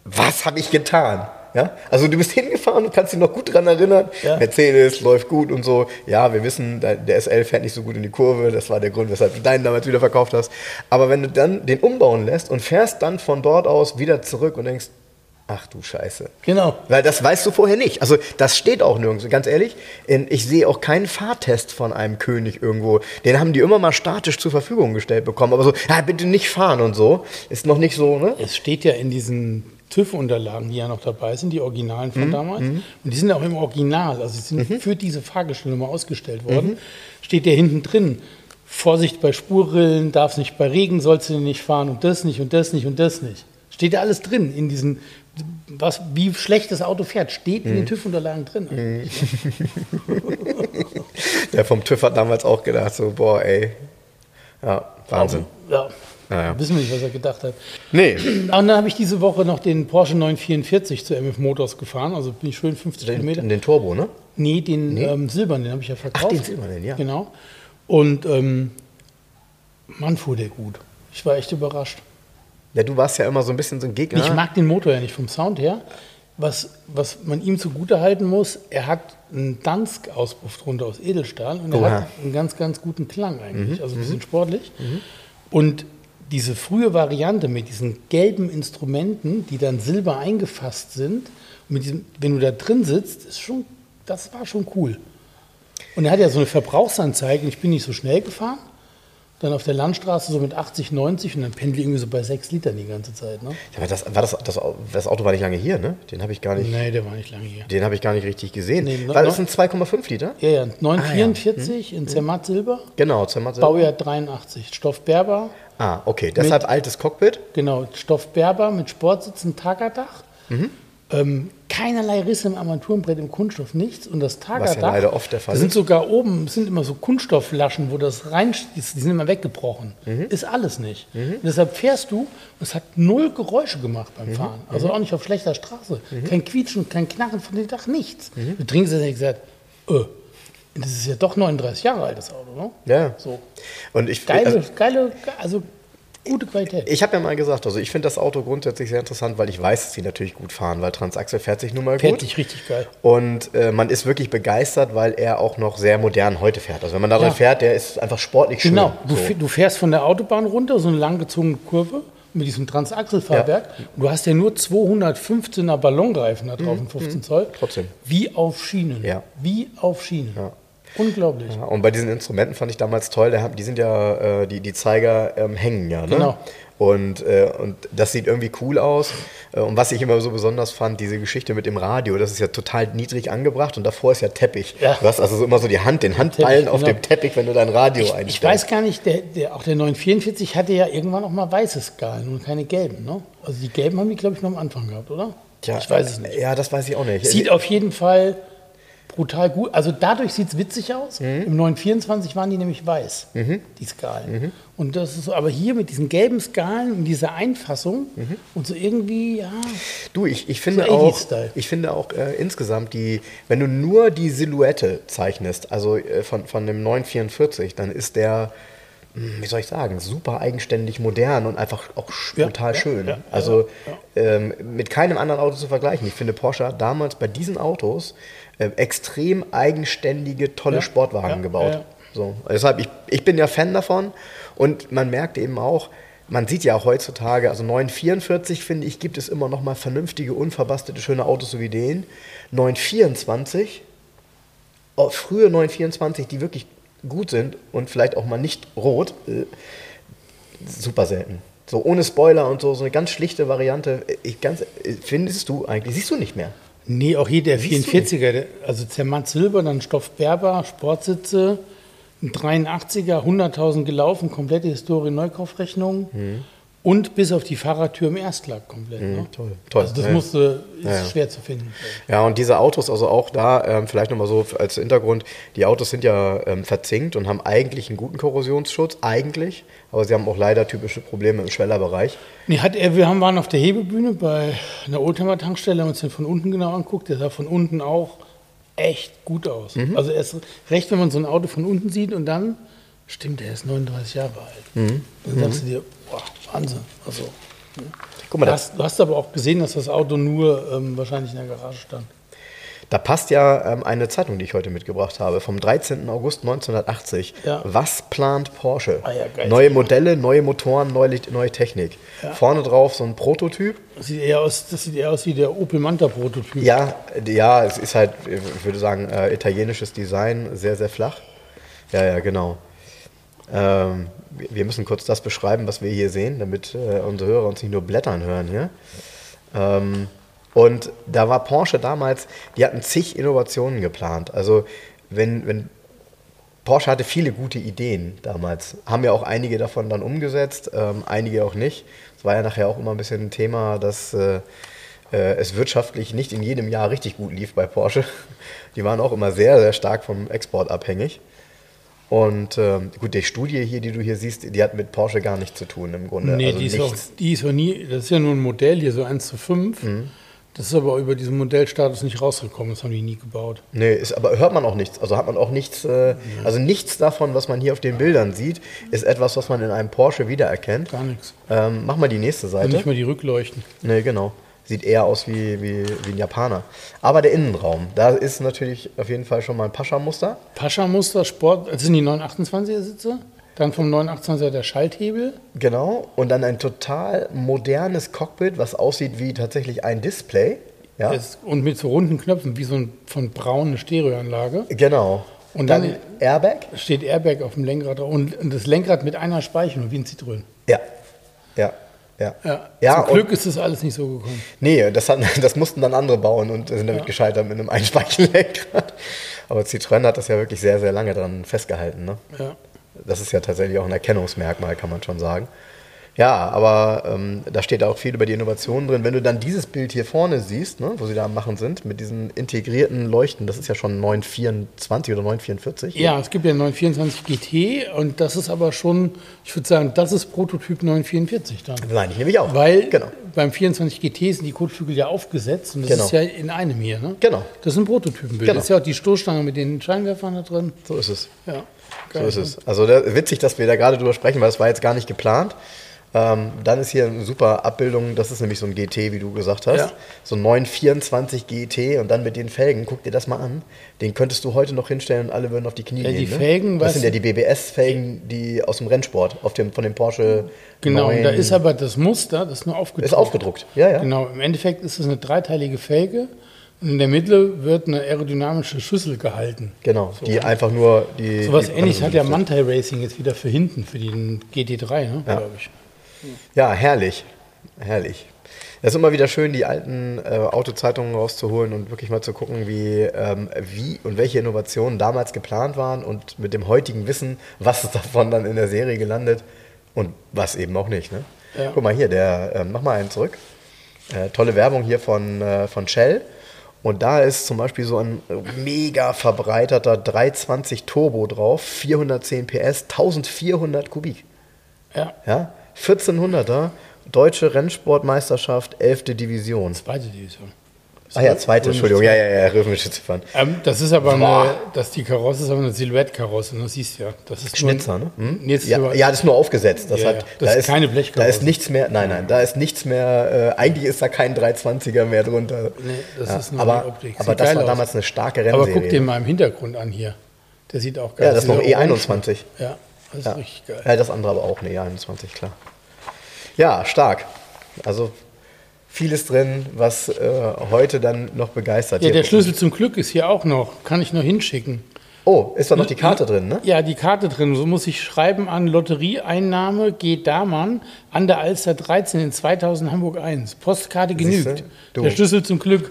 was habe ich getan? Ja? Also du bist hingefahren und kannst dich noch gut daran erinnern. Ja. Mercedes läuft gut und so. Ja, wir wissen, der der SL fährt nicht so gut in die Kurve. Das war der Grund, weshalb du deinen damals wieder verkauft hast. Aber wenn du dann den umbauen lässt und fährst dann von dort aus wieder zurück und denkst, ach du Scheiße. Genau. Weil das weißt du vorher nicht. Also das steht auch nirgends. Ganz ehrlich, ich sehe auch keinen Fahrtest von einem König irgendwo. Den haben die immer mal statisch zur Verfügung gestellt bekommen. Aber so, ja, bitte nicht fahren und so. Ist noch nicht so, ne? Es steht ja in diesen TÜV-Unterlagen, die ja noch dabei sind, die Originalen Mhm, von damals. Und die sind auch im Original, also sie sind für diese Fahrgestellnummer ausgestellt worden. Mhm. Steht ja hinten drin. Vorsicht bei Spurrillen, darfst nicht bei Regen, sollst du nicht fahren und das nicht und das nicht und das nicht. Steht ja alles drin in diesen, was, wie schlecht das Auto fährt, steht Mhm. in den TÜV-Unterlagen drin. Der vom TÜV hat damals auch gedacht, so, boah, ey. Ja, Wahnsinn. Ja, Naja. wissen wir nicht, was er gedacht hat. Nee, Und dann habe ich diese Woche noch den Porsche 944 zu MF Motors gefahren, also bin ich schön 50 den, Kilometer. den Turbo, ne? Nee, den Ähm, silbernen, den habe ich ja verkauft. den silbernen, ja. Genau. Und ähm, Mann, fuhr der gut. Ich war echt überrascht. Ja, du warst ja immer so ein bisschen so ein Gegner. Ich mag den Motor ja nicht vom Sound her. Was, was man ihm zugute halten muss, er hat einen Dansk-Auspuff drunter aus Edelstahl und er Oha. hat einen ganz, ganz guten Klang eigentlich, also ein bisschen sportlich. Und diese frühe Variante mit diesen gelben Instrumenten, die dann silber eingefasst sind, mit diesem, wenn du da drin sitzt, ist schon, das war schon cool. Und er hat ja so eine Verbrauchsanzeige, ich bin nicht so schnell gefahren, dann auf der Landstraße so mit 80, 90 und dann pendel ich irgendwie so bei 6 Litern die ganze Zeit. Ne? Ja, aber das, war das, das, das Auto war nicht lange hier, ne? Den habe ich gar nicht, Nee, der war nicht lange hier. den habe ich gar nicht richtig gesehen. Nee, Weil das sind 2,5 Liter. Ja, ja, 944 in Zermatt Silber, Genau, Zimmer. Baujahr 83, Stoff Berber, Ah, okay. Deshalb altes Cockpit. genau, Stoff Berber mit Sportsitzen, Tagerdach. Mhm. Ähm, keinerlei Risse im Armaturenbrett, im Kunststoff, nichts. Und das Tagerdach, leider oft der Fall da sind sogar oben, es sind immer so Kunststoffflaschen, wo das rein, die sind immer weggebrochen. Mhm. Ist alles nicht. Und deshalb fährst du, und es hat null Geräusche gemacht beim Fahren. Mhm. Also auch nicht auf schlechter Straße. Kein Quietschen, kein Knarren von dem Dach, nichts. Du trinkst es und gesagt, äh, das ist ja doch 39 Jahre alt, das Auto, ne? Ja. So. Und ich, Geile, also, geile, also gute Qualität. ich habe ja mal gesagt, also ich finde das Auto grundsätzlich sehr interessant, weil ich weiß, dass sie natürlich gut fahren, weil Transaxle fährt sich nun mal Fährt gut. dich richtig geil. Und äh, man ist wirklich begeistert, weil er auch noch sehr modern heute fährt. Also wenn man darin Ja. fährt, der ist einfach sportlich schön. Genau, du, So. du fährst von der Autobahn runter, so eine langgezogene Kurve mit diesem Transaxelfahrwerk. Und du hast ja nur 215er Ballonreifen da drauf, in 15 Zoll. Mhm. Trotzdem. Wie auf Schienen. Ja. Wie auf Schienen. Ja. Unglaublich. Ja, und bei diesen Instrumenten fand ich damals toll, die sind ja, äh, die, die Zeiger ähm, hängen ja. Ne? Genau. Und, äh, und das sieht irgendwie cool aus. Äh, Und was ich immer so besonders fand, diese Geschichte mit dem Radio, das ist ja total niedrig angebracht und davor ist ja Teppich. Ja. Du hast also so immer so die Hand, den Handballen Teppich, auf genau. dem Teppich, wenn du dein Radio Ich, einstellst. ich weiß gar nicht, der, der, auch der 944 hatte ja irgendwann auch mal weiße Skalen und keine gelben. Ne? Also die gelben haben die, glaube ich, noch am Anfang gehabt, oder? Tja, ich weiß es nicht. Ja, das weiß ich auch nicht. Sieht auf jeden Fall brutal gut. Also dadurch sieht es witzig aus. Mhm. Im 924 waren die nämlich weiß, die Skalen. Mhm. Und das ist so, aber hier mit diesen gelben Skalen und dieser Einfassung Mhm. und so irgendwie, ja, Du, ich, ich finde So auch, 80s-Style. ich finde auch äh, insgesamt die, wenn du nur die Silhouette zeichnest, also äh, von, von dem 944, dann ist der, hm, wie soll ich sagen, super eigenständig modern und einfach auch Ja, total ja, schön. ja, also Ähm, mit keinem anderen Auto zu vergleichen. Ich finde Porsche damals bei diesen Autos äh, extrem eigenständige, tolle Ja, Sportwagen ja, gebaut. ja. So, deshalb, ich, ich bin ja Fan davon und man merkt eben auch, man sieht ja auch heutzutage, also 944 finde ich, gibt es immer noch mal vernünftige, unverbastete, schöne Autos so wie den. 924, oh, frühe 924, die wirklich gut sind und vielleicht auch mal nicht rot, äh, super selten. So ohne Spoiler und so, so eine ganz schlichte Variante. Ich ganz, äh, findest du eigentlich, siehst du nicht mehr. Nee, auch hier der Siehst du 44er, der, also Zermatt Silber, dann Stoff Berber, Sportsitze, ein 83er, 100.000 gelaufen, komplette Historie Neukaufrechnung. Und bis auf die Fahrradtür im Erstlack komplett. Ne? toll, toll. Also das Ja. musste, ist ja. schwer zu finden. Ja, und diese Autos, also auch da, ähm, vielleicht nochmal so als Hintergrund, die Autos sind ja ähm, verzinkt und haben eigentlich einen guten Korrosionsschutz, eigentlich, aber sie haben auch leider typische Probleme im Schwellerbereich. Nee, hat er, wir haben, waren auf der Hebebühne bei einer Oldtimer-Tankstelle, haben uns den von unten genau anguckt. Der sah von unten auch echt gut aus. Mhm. Also erst recht, wenn man so ein Auto von unten sieht und dann, stimmt, er ist 39 Jahre alt. Mhm. Dann sagst du dir, boah, Wahnsinn. Also, Guck mal, du, hast, du hast aber auch gesehen, dass das Auto nur ähm, wahrscheinlich in der Garage stand. da passt ja ähm, eine Zeitung, die ich heute mitgebracht habe, vom 13. August 1980. Ja. Was plant Porsche? Ah ja, geil. neue Modelle, neue Motoren, neue, neue Technik. Ja. Vorne drauf so ein Prototyp. Das sieht eher aus, das sieht eher aus wie der Opel Manta-Prototyp. Ja, ja, es ist halt, ich würde sagen, äh, italienisches Design, sehr, sehr flach. Ja, ja, genau. Ähm, wir müssen kurz das beschreiben, was wir hier sehen, damit äh, unsere Hörer uns nicht nur blättern hören hier. Ähm, und da war Porsche damals, die hatten zig Innovationen geplant. Also wenn, wenn Porsche hatte viele gute Ideen damals, haben ja auch einige davon dann umgesetzt, ähm, einige auch nicht. Es war ja nachher auch immer ein bisschen ein Thema, dass äh, äh, es wirtschaftlich nicht in jedem Jahr richtig gut lief bei Porsche. Die waren auch immer sehr, sehr stark vom Export abhängig. Und ähm, gut, die Studie hier, die du hier siehst, die hat mit Porsche gar nichts zu tun im Grunde. Nee, also die, ist auch, die ist auch nie, das ist ja nur ein Modell hier, so 1 zu 5. Mhm. Das ist aber über diesen Modellstatus nicht rausgekommen, das haben die nie gebaut. Nee, ist, aber hört man auch nichts. Also hat man auch nichts, äh, also nichts davon, was man hier auf den Bildern sieht, ist etwas, was man in einem Porsche wiedererkennt. Gar nichts. Ähm, mach mal die nächste Und Seite. nicht mal die Rückleuchten. Nee, genau. Sieht eher aus wie, wie, wie ein Japaner. Aber der Innenraum, da ist natürlich auf jeden Fall schon mal ein Pascha-Muster. Pascha-Muster, Sport, das sind die 928er Sitze. Dann vom 928er der Schalthebel. Genau. Und dann ein total modernes Cockpit, was aussieht wie tatsächlich ein Display. Ja. Und mit so runden Knöpfen, wie so ein von braun eine Stereoanlage. genau. Und dann dann- Airbag. Steht Airbag auf dem Lenkrad drauf. und das Lenkrad mit einer Speicherung, wie ein Citroën. Ja. Ja. Ja. Ja, Ja, Zum Glück ist das alles nicht so gekommen. Nee, das, hat, das mussten dann andere bauen und sind damit gescheitert mit einem Einspeichenlenkrad. Aber Citroën hat das ja wirklich sehr, sehr lange dran festgehalten. Ne? Ja. Das ist ja tatsächlich auch ein Erkennungsmerkmal, kann man schon sagen. Ja, aber ähm, da steht auch viel über die Innovationen drin. Wenn du dann dieses Bild hier vorne siehst, ne, wo sie da am Machen sind, mit diesen integrierten Leuchten, das ist ja schon 924 oder 944. Ja, es gibt ja 924 GT und das ist aber schon, ich würde sagen, das ist Prototyp 944 dann. Meine ich nämlich auch. Weil Genau. beim 24 GT sind die Kotflügel ja aufgesetzt und das Genau. ist ja in einem hier. Ne? Genau. Das ist ein Prototypenbild. Genau. Das ist ja auch die Stoßstange mit den Scheinwerfern da drin. So ist es. Ja, So ist es. Also da, witzig, dass wir da gerade drüber sprechen, weil das war jetzt gar nicht geplant. Ähm, dann ist hier eine super Abbildung, das ist nämlich so ein GT, wie du gesagt hast. Ja. So ein 924 GT und dann mit den Felgen, guck dir das mal an. Den könntest du heute noch hinstellen und alle würden auf die Knie Ja, die gehen. Felgen, ne? Das sind ja die BBS-Felgen, die aus dem Rennsport, auf dem, von dem Porsche. Genau, 9 da ist aber das Muster, das ist nur aufgedruckt. Ist aufgedruckt, ja, ja. Genau, im Endeffekt ist es eine dreiteilige Felge und in der Mitte wird eine aerodynamische Schüssel gehalten. Genau, die einfach nur die. So was die ähnliches hat ja. Mantai Racing jetzt wieder für hinten, für den GT3, ne, Ja. glaube ich. Ja, herrlich. Herrlich. Es ist immer wieder schön, die alten äh, Autozeitungen rauszuholen und wirklich mal zu gucken, wie, ähm, wie und welche Innovationen damals geplant waren und mit dem heutigen Wissen, was ist davon dann in der Serie gelandet und was eben auch nicht. Ne? Ja. Guck mal hier, der, ähm, mach mal einen zurück. Äh, tolle Werbung hier von, äh, von Shell. Und da ist zum Beispiel so ein mega verbreiterter 320 Turbo drauf, 410 PS, 1400 Kubik. Ja, Ja, 1400er, deutsche Rennsportmeisterschaft, 11. Division. zweite Division. Ah ja, zweite, Entschuldigung, ja, ja, ja, römische Ziffern. Ähm, das ist aber Boah. eine, dass die Karosse ist aber eine Silhouette-Karosse, das siehst du ja. Das ist nur Schnitzer, ne? Hm? Nee, das ist Ja, aber- ja, das ist nur aufgesetzt. Das, Ja, hat. Das ist keine Blechkarosse. Da ist nichts mehr, nein, nein, da ist nichts mehr, äh, eigentlich ist da kein 320er mehr drunter. Nee, das ja, ist nur aber, Optik. aber Sieht das geil war aus. damals eine starke Aber Rennserie. guck dir mal im Hintergrund an hier. Der sieht auch geil Ja, das ist noch Dieser Orange- E21. Ja, das ist Ja. richtig geil. ja, das andere aber auch, ne, ja, 21, klar. Ja, stark. Also vieles drin, was äh, heute dann noch begeistert. Ja, der. Schlüssel zum Glück ist hier auch noch. Kann ich noch hinschicken. Oh, ist da noch die Karte drin, ne? Ja, die Karte drin. So muss ich schreiben an Lotterieeinnahme G. Damann an der Alster 13 in 2000 Hamburg 1. Postkarte genügt. Der Schlüssel zum Glück.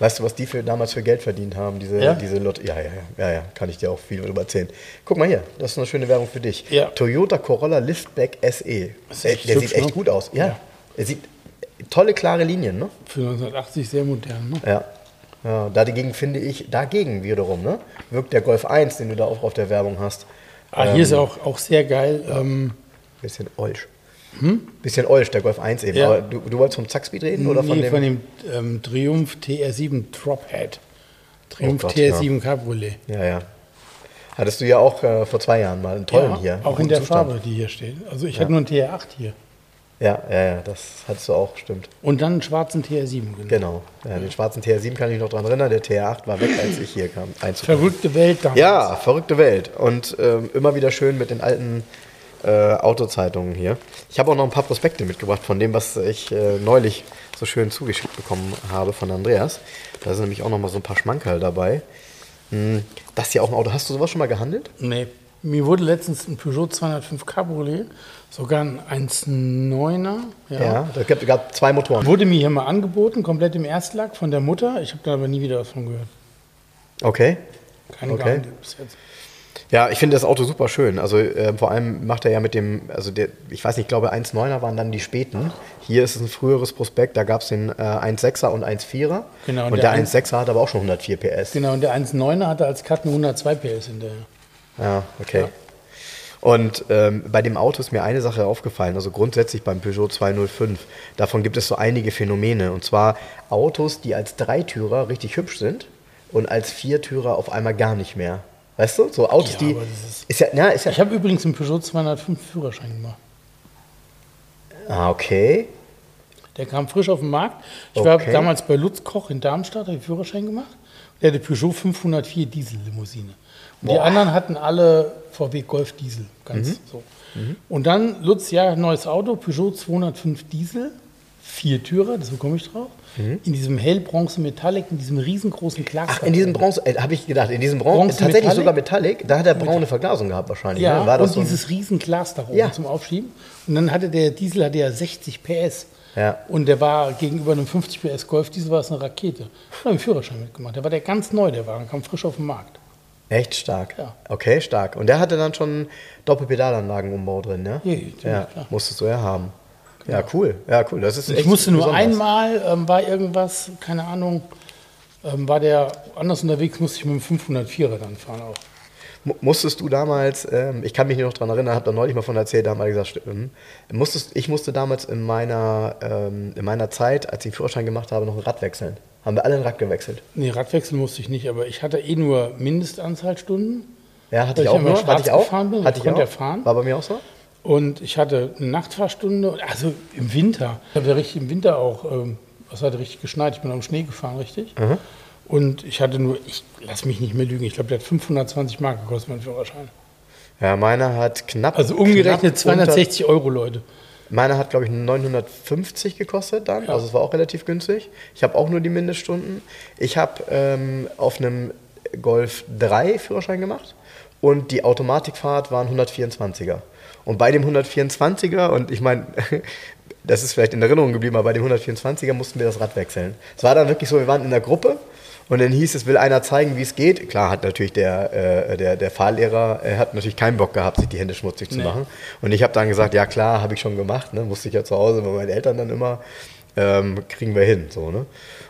Weißt du, was die für, damals für Geld verdient haben? Diese, Ja? diese Lot ja, ja, ja, ja, ja, kann ich dir auch viel darüber erzählen. Guck mal hier, das ist eine schöne Werbung für dich. Ja. Toyota Corolla Liftback SE. ist Der, sieht echt ne? gut aus. Ja. Ja. Er sieht tolle, klare Linien, ne? Für 1980 sehr modern. Ne? Ja. ja. Dagegen finde ich, dagegen wiederum, ne? Wirkt der Golf 1, den du da auch auf der Werbung hast. Ah, hier ist auch, auch sehr geil. Ähm, Bisschen Olsch. Bisschen Olsch, der Golf 1 eben. Ja. Aber du, du wolltest vom Zackspeed reden oder von nee, dem? von dem ähm, Triumph TR7 Drophead. Triumph Oh Gott, TR7 Cabriolet. ja, ja. Hattest du ja auch äh, vor zwei Jahren mal einen tollen Ja, hier. Auch in der Zustand. Farbe, die hier steht. Also ich hatte nur einen TR8 hier. Ja, ja, ja, das hattest du auch, stimmt. Und dann einen schwarzen TR7. Genau. Genau. Ja, den schwarzen TR7 kann ich noch dran erinnern. Der TR8 war weg, als ich hier kam. Verrückte Welt damals. Ja, verrückte Welt. Und ähm, immer wieder schön mit den alten äh, Autozeitungen hier. Ich habe auch noch ein paar Prospekte mitgebracht von dem, was ich äh, neulich so schön zugeschickt bekommen habe von Andreas. Da sind nämlich auch noch mal so ein paar Schmankerl dabei. Hm, das hier auch ein Auto. Hast du sowas schon mal gehandelt? Nee. Mir wurde letztens ein Peugeot 205 Cabriolet, sogar ein 1.9er, ja, Ja. Da gab, gab zwei Motoren. wurde mir hier mal angeboten, komplett im Erstlack von der Mutter. Ich habe da aber nie wieder was von gehört. Okay. Keine Okay. gehandelt bis jetzt. Ja, ich finde das Auto super schön. Also äh, vor allem macht er ja mit dem, also der, ich weiß nicht, ich glaube 1,9er waren dann die späten. Hier ist es ein früheres Prospekt, da gab es den äh, 1,6er und 1,4er. Genau, und und der, der 1,6er hat aber auch schon 104 PS. Genau, und der 1.9er hatte als Cut eine 102 PS hinterher. Ja, okay. Ja. Und ähm, bei dem Auto ist mir eine Sache aufgefallen, also grundsätzlich beim Peugeot 205. Davon gibt es so einige Phänomene. Und zwar Autos, die als Dreitürer richtig hübsch sind und als Viertürer auf einmal gar nicht mehr. Weißt du? So Autos, Ja, die. ist- Ist ja, ja, ist ja. Ich habe übrigens einen Peugeot 205 Führerschein gemacht. Ah, okay. Der kam frisch auf den Markt. Ich war Okay. damals bei Lutz Koch in Darmstadt, habe Führerschein gemacht. Der hatte Peugeot 504 Diesellimousine. Und die Boah. anderen hatten alle VW Golf Diesel, ganz so. Und dann Lutz, ja, neues Auto, Peugeot 205 Diesel, Viertürer, das bekomme ich drauf, in diesem hellbronze Metallic, in diesem riesengroßen Glas. Ach, in diesem Bronze, äh, habe ich gedacht, in diesem Bronze, Bronze tatsächlich Metallic? sogar Metallic, da hat er braune Verglasung gehabt wahrscheinlich. Ja, ne? War das und so dieses Riesenglas da oben Ja. zum Aufschieben. Und dann hatte der Diesel hatte ja 60 PS. Ja. Und der war gegenüber einem 50 PS Golf Diesel war es eine Rakete. Ich habe einen Führerschein mitgemacht. Der war der ganz neu, der Wagen kam frisch auf den Markt. Echt stark. Ja. Okay, stark. Und der hatte dann schon Doppelpedalanlagenumbau drin? Ja, ja, ja, klar. musstest du ja haben. Ja, cool. Ja, cool. Das ist Ich musste nur besonders. einmal, ähm, war irgendwas, keine Ahnung, ähm, war der anders unterwegs, musste ich mit dem 504er dann fahren auch. Mu- Musstest du damals, ähm, ich kann mich noch daran erinnern, habe da neulich mal von erzählt, da haben alle gesagt, stimmt. Musstest, ich musste damals in meiner, ähm, in meiner Zeit, als ich den Führerschein gemacht habe, noch ein Rad wechseln. Haben wir alle ein Rad gewechselt. Nee, Radwechsel musste ich nicht, aber ich hatte eh nur Mindestanzahlstunden. Ja, hatte ich ich auch. Hatte ich auch. gefahren bin, hatte ich konnte auch. fahren. War bei mir auch so? Und ich hatte eine Nachtfahrstunde, also im Winter. Ich habe ja richtig im Winter auch, ähm, es hat richtig geschneit, ich bin am Schnee gefahren, richtig. Und ich hatte nur, ich lass mich nicht mehr lügen, ich glaube, der hat 520 Mark gekostet, mein Führerschein. Ja, meiner hat knapp. Also umgerechnet knapp 260 Euro, Leute. Meiner hat, glaube ich, 950 gekostet dann. Ja. Also es war auch relativ günstig. Ich habe auch nur die Mindeststunden. Ich habe ähm, auf einem Golf 3 Führerschein gemacht und die Automatikfahrt waren 124er. Und bei dem 124er, und ich meine, das ist vielleicht in Erinnerung geblieben, aber bei dem 124er mussten wir das Rad wechseln. Es war dann wirklich so, wir waren in der Gruppe und dann hieß es, will einer zeigen, wie es geht. Klar hat natürlich der, äh, der, der Fahrlehrer, er hat natürlich keinen Bock gehabt, sich die Hände schmutzig zu Nee. machen. Und ich habe dann gesagt, ja klar, habe ich schon gemacht, ne? musste ich ja zu Hause bei meinen Eltern dann immer, ähm, kriegen wir hin. So, ne?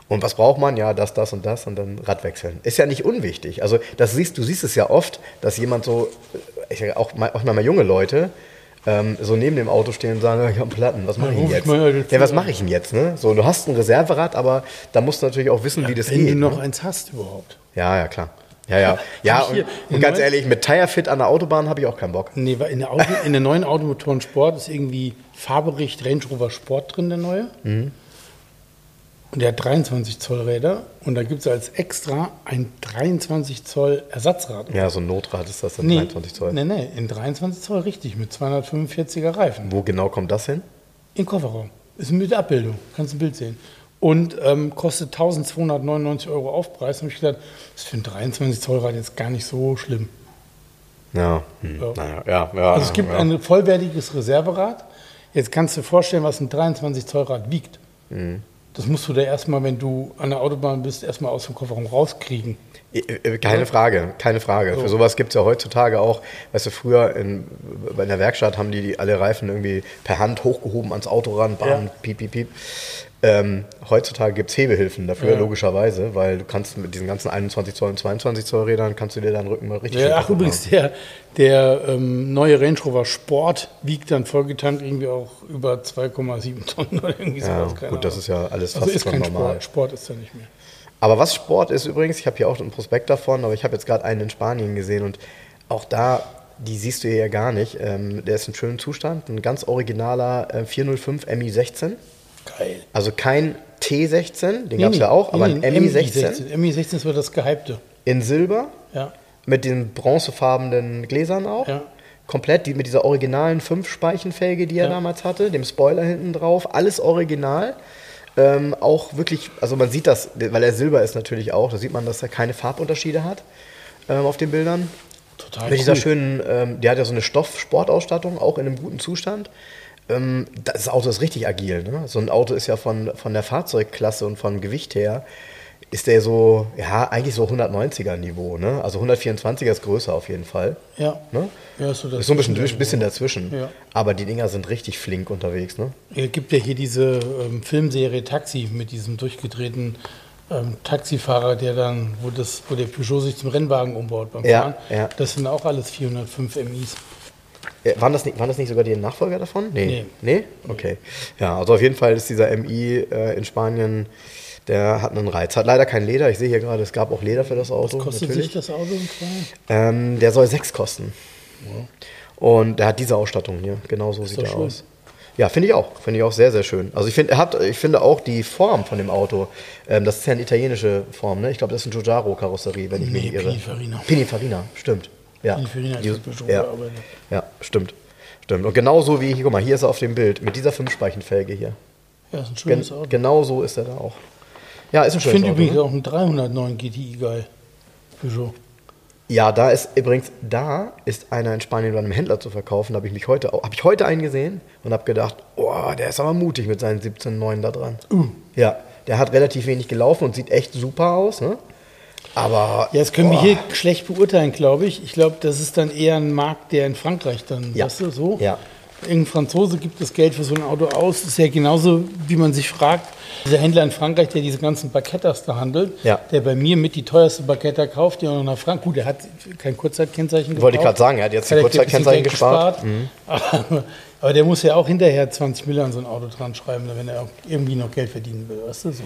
Und was braucht man? Ja, das, das und das und dann Rad wechseln. Ist ja nicht unwichtig. Also das siehst, du siehst es ja oft, dass jemand so, ich sag auch, auch mal junge Leute, ähm, so neben dem Auto stehen und sagen, ja, ich habe einen Platten, was mache ich denn ich jetzt? den Ja, was mache ich denn jetzt? Ne? So, du hast ein Reserverad, aber da musst du natürlich auch wissen, wie das Wenn geht. du noch ne? eins hast überhaupt. Ja, ja, klar. Ja, ja. Ja, ich und, und ganz ehrlich, mit Tirefit an der Autobahn habe ich auch keinen Bock. Nee, weil in der, Auto, in der neuen Automotoren Sport ist irgendwie Fahrbericht Range Rover Sport drin, der neue. Mhm. Und der hat 23 Zoll Räder und da gibt es als extra ein 23 Zoll Ersatzrad. Ja, so ein Notrad ist das dann Nee, 23 Zoll. Nee, nee, in 23 Zoll richtig, mit 245er Reifen. Wo genau kommt das hin? Im Kofferraum. Ist mit Abbildung, kannst ein Bild sehen. Und ähm, kostet 1299 Euro Aufpreis. Da habe ich gedacht, das ist für ein 23 Zoll Rad jetzt gar nicht so schlimm. Ja, hm. Ja. naja, ja, ja. Also es gibt ja. ein vollwertiges Reserverad. Jetzt kannst du dir vorstellen, was ein 23 Zoll Rad wiegt. Mhm. Das musst du da erstmal, wenn du an der Autobahn bist, erstmal aus dem Kofferraum rauskriegen. Äh, äh, keine Frage, keine Frage. So. Für sowas gibt es ja heutzutage auch, weißt du, früher in, bei der Werkstatt haben die, die alle Reifen irgendwie per Hand hochgehoben ans Auto ran, bam, ja. piep, piep, piep. Ähm, heutzutage gibt es Hebehilfen dafür, ja. logischerweise, weil du kannst mit diesen ganzen 21 Zoll und 22 Zoll Rädern, kannst du dir deinen Rücken mal richtig ja, Ach, übrigens, der, der ähm, neue Range Rover Sport wiegt dann vollgetankt irgendwie auch über 2,7 Tonnen oder irgendwie sowas. Ja, gut, Ahnung. das ist ja alles also fast ist kein normal. Sport, Sport ist ja nicht mehr. Aber was Sport ist übrigens, ich habe hier auch einen Prospekt davon, aber ich habe jetzt gerade einen in Spanien gesehen und auch da, die siehst du hier ja gar nicht. Ähm, der ist in schönem Zustand, ein ganz originaler äh, 405 MI16. Geil. Also kein T16, den nee, gab es ja auch, aber ein MI16. MI16 ist so das Gehypte. In Silber. Ja. Mit den bronzefarbenen Gläsern auch. Ja. Komplett die, mit dieser originalen 5-Speichenfelge, die er ja. damals hatte, dem Spoiler hinten drauf. Alles original. Ähm, auch wirklich, also man sieht das, weil er Silber ist natürlich auch, da sieht man, dass er keine Farbunterschiede hat ähm, auf den Bildern. Total. Mit cool. dieser schönen, ähm, die hat ja so eine Stoff-Sportausstattung, auch in einem guten Zustand. Ähm, das Auto ist richtig agil. Ne? So ein Auto ist ja von, von der Fahrzeugklasse und vom Gewicht her ist der so, ja, eigentlich so 190er Niveau, ne? Also 124er ist größer auf jeden Fall. Ja. Ne? ja ist so, ist so ein bisschen, bisschen dazwischen. Ja. Aber die Dinger sind richtig flink unterwegs, ne? Es gibt ja hier diese ähm, Filmserie Taxi mit diesem durchgedrehten ähm, Taxifahrer, der dann, wo, das, wo der Peugeot sich zum Rennwagen umbaut beim ja, Fahren. Ja. Das sind auch alles 405 MIs. Ja, waren, das nicht, waren das nicht sogar die Nachfolger davon? Nee. Nee? nee? Okay. Ja, also auf jeden Fall ist dieser MI äh, in Spanien der hat einen Reiz. Hat leider kein Leder. Ich sehe hier gerade, es gab auch Leder für das Auto. Was kostet natürlich. sich das Auto im ähm, Der soll sechs kosten. Ja. Und der hat diese Ausstattung hier. Genau so sieht er schön. aus. Ja, finde ich auch. Finde ich auch sehr, sehr schön. Also ich finde, er hat, ich finde auch die Form von dem Auto, ähm, das ist ja eine italienische Form, ne? Ich glaube, das ist ein Giugiaro-Karosserie, wenn ich nee, mich nicht irre. Pininfarina. Pininfarina, stimmt. Ja. Pininfarina Dieses, ja. ja, stimmt. Stimmt. Und genauso wie hier, guck mal, hier ist er auf dem Bild, mit dieser Fünfspeichenfelge hier. Ja, ist ein schönes Gen Auto. Genau so ist er da auch. Ja, ist ein schönes Ich finde übrigens ne? auch einen 309 GTI geil. Peugeot. Ja, da ist übrigens, da ist einer in Spanien bei einem Händler zu verkaufen. Da habe ich mich heute, habe ich heute einen gesehen und habe gedacht, oh, der ist aber mutig mit seinen 17,9 da dran. Uh. Ja, der hat relativ wenig gelaufen und sieht echt super aus, ne? Aber. Ja, das können oh. wir hier schlecht beurteilen, glaube ich. Ich glaube, das ist dann eher ein Markt, der in Frankreich dann, ja. weißt du, so. Ja. Irgendein Franzose gibt das Geld für so ein Auto aus. Das ist ja genauso, wie man sich fragt, dieser Händler in Frankreich, der diese ganzen Baguettas da handelt, ja. der bei mir mit die teuerste Baguetta kauft, die auch noch nach Frankreich. Gut, der hat kein Kurzzeitkennzeichen gekauft. Wollte ich gerade sagen, er hat jetzt ein Kurzzeitkennzeichen gespart. gespart. Mhm. Aber, aber, der muss ja auch hinterher 20 Millionen an so ein Auto dran schreiben, wenn er irgendwie noch Geld verdienen will. Weißt du so?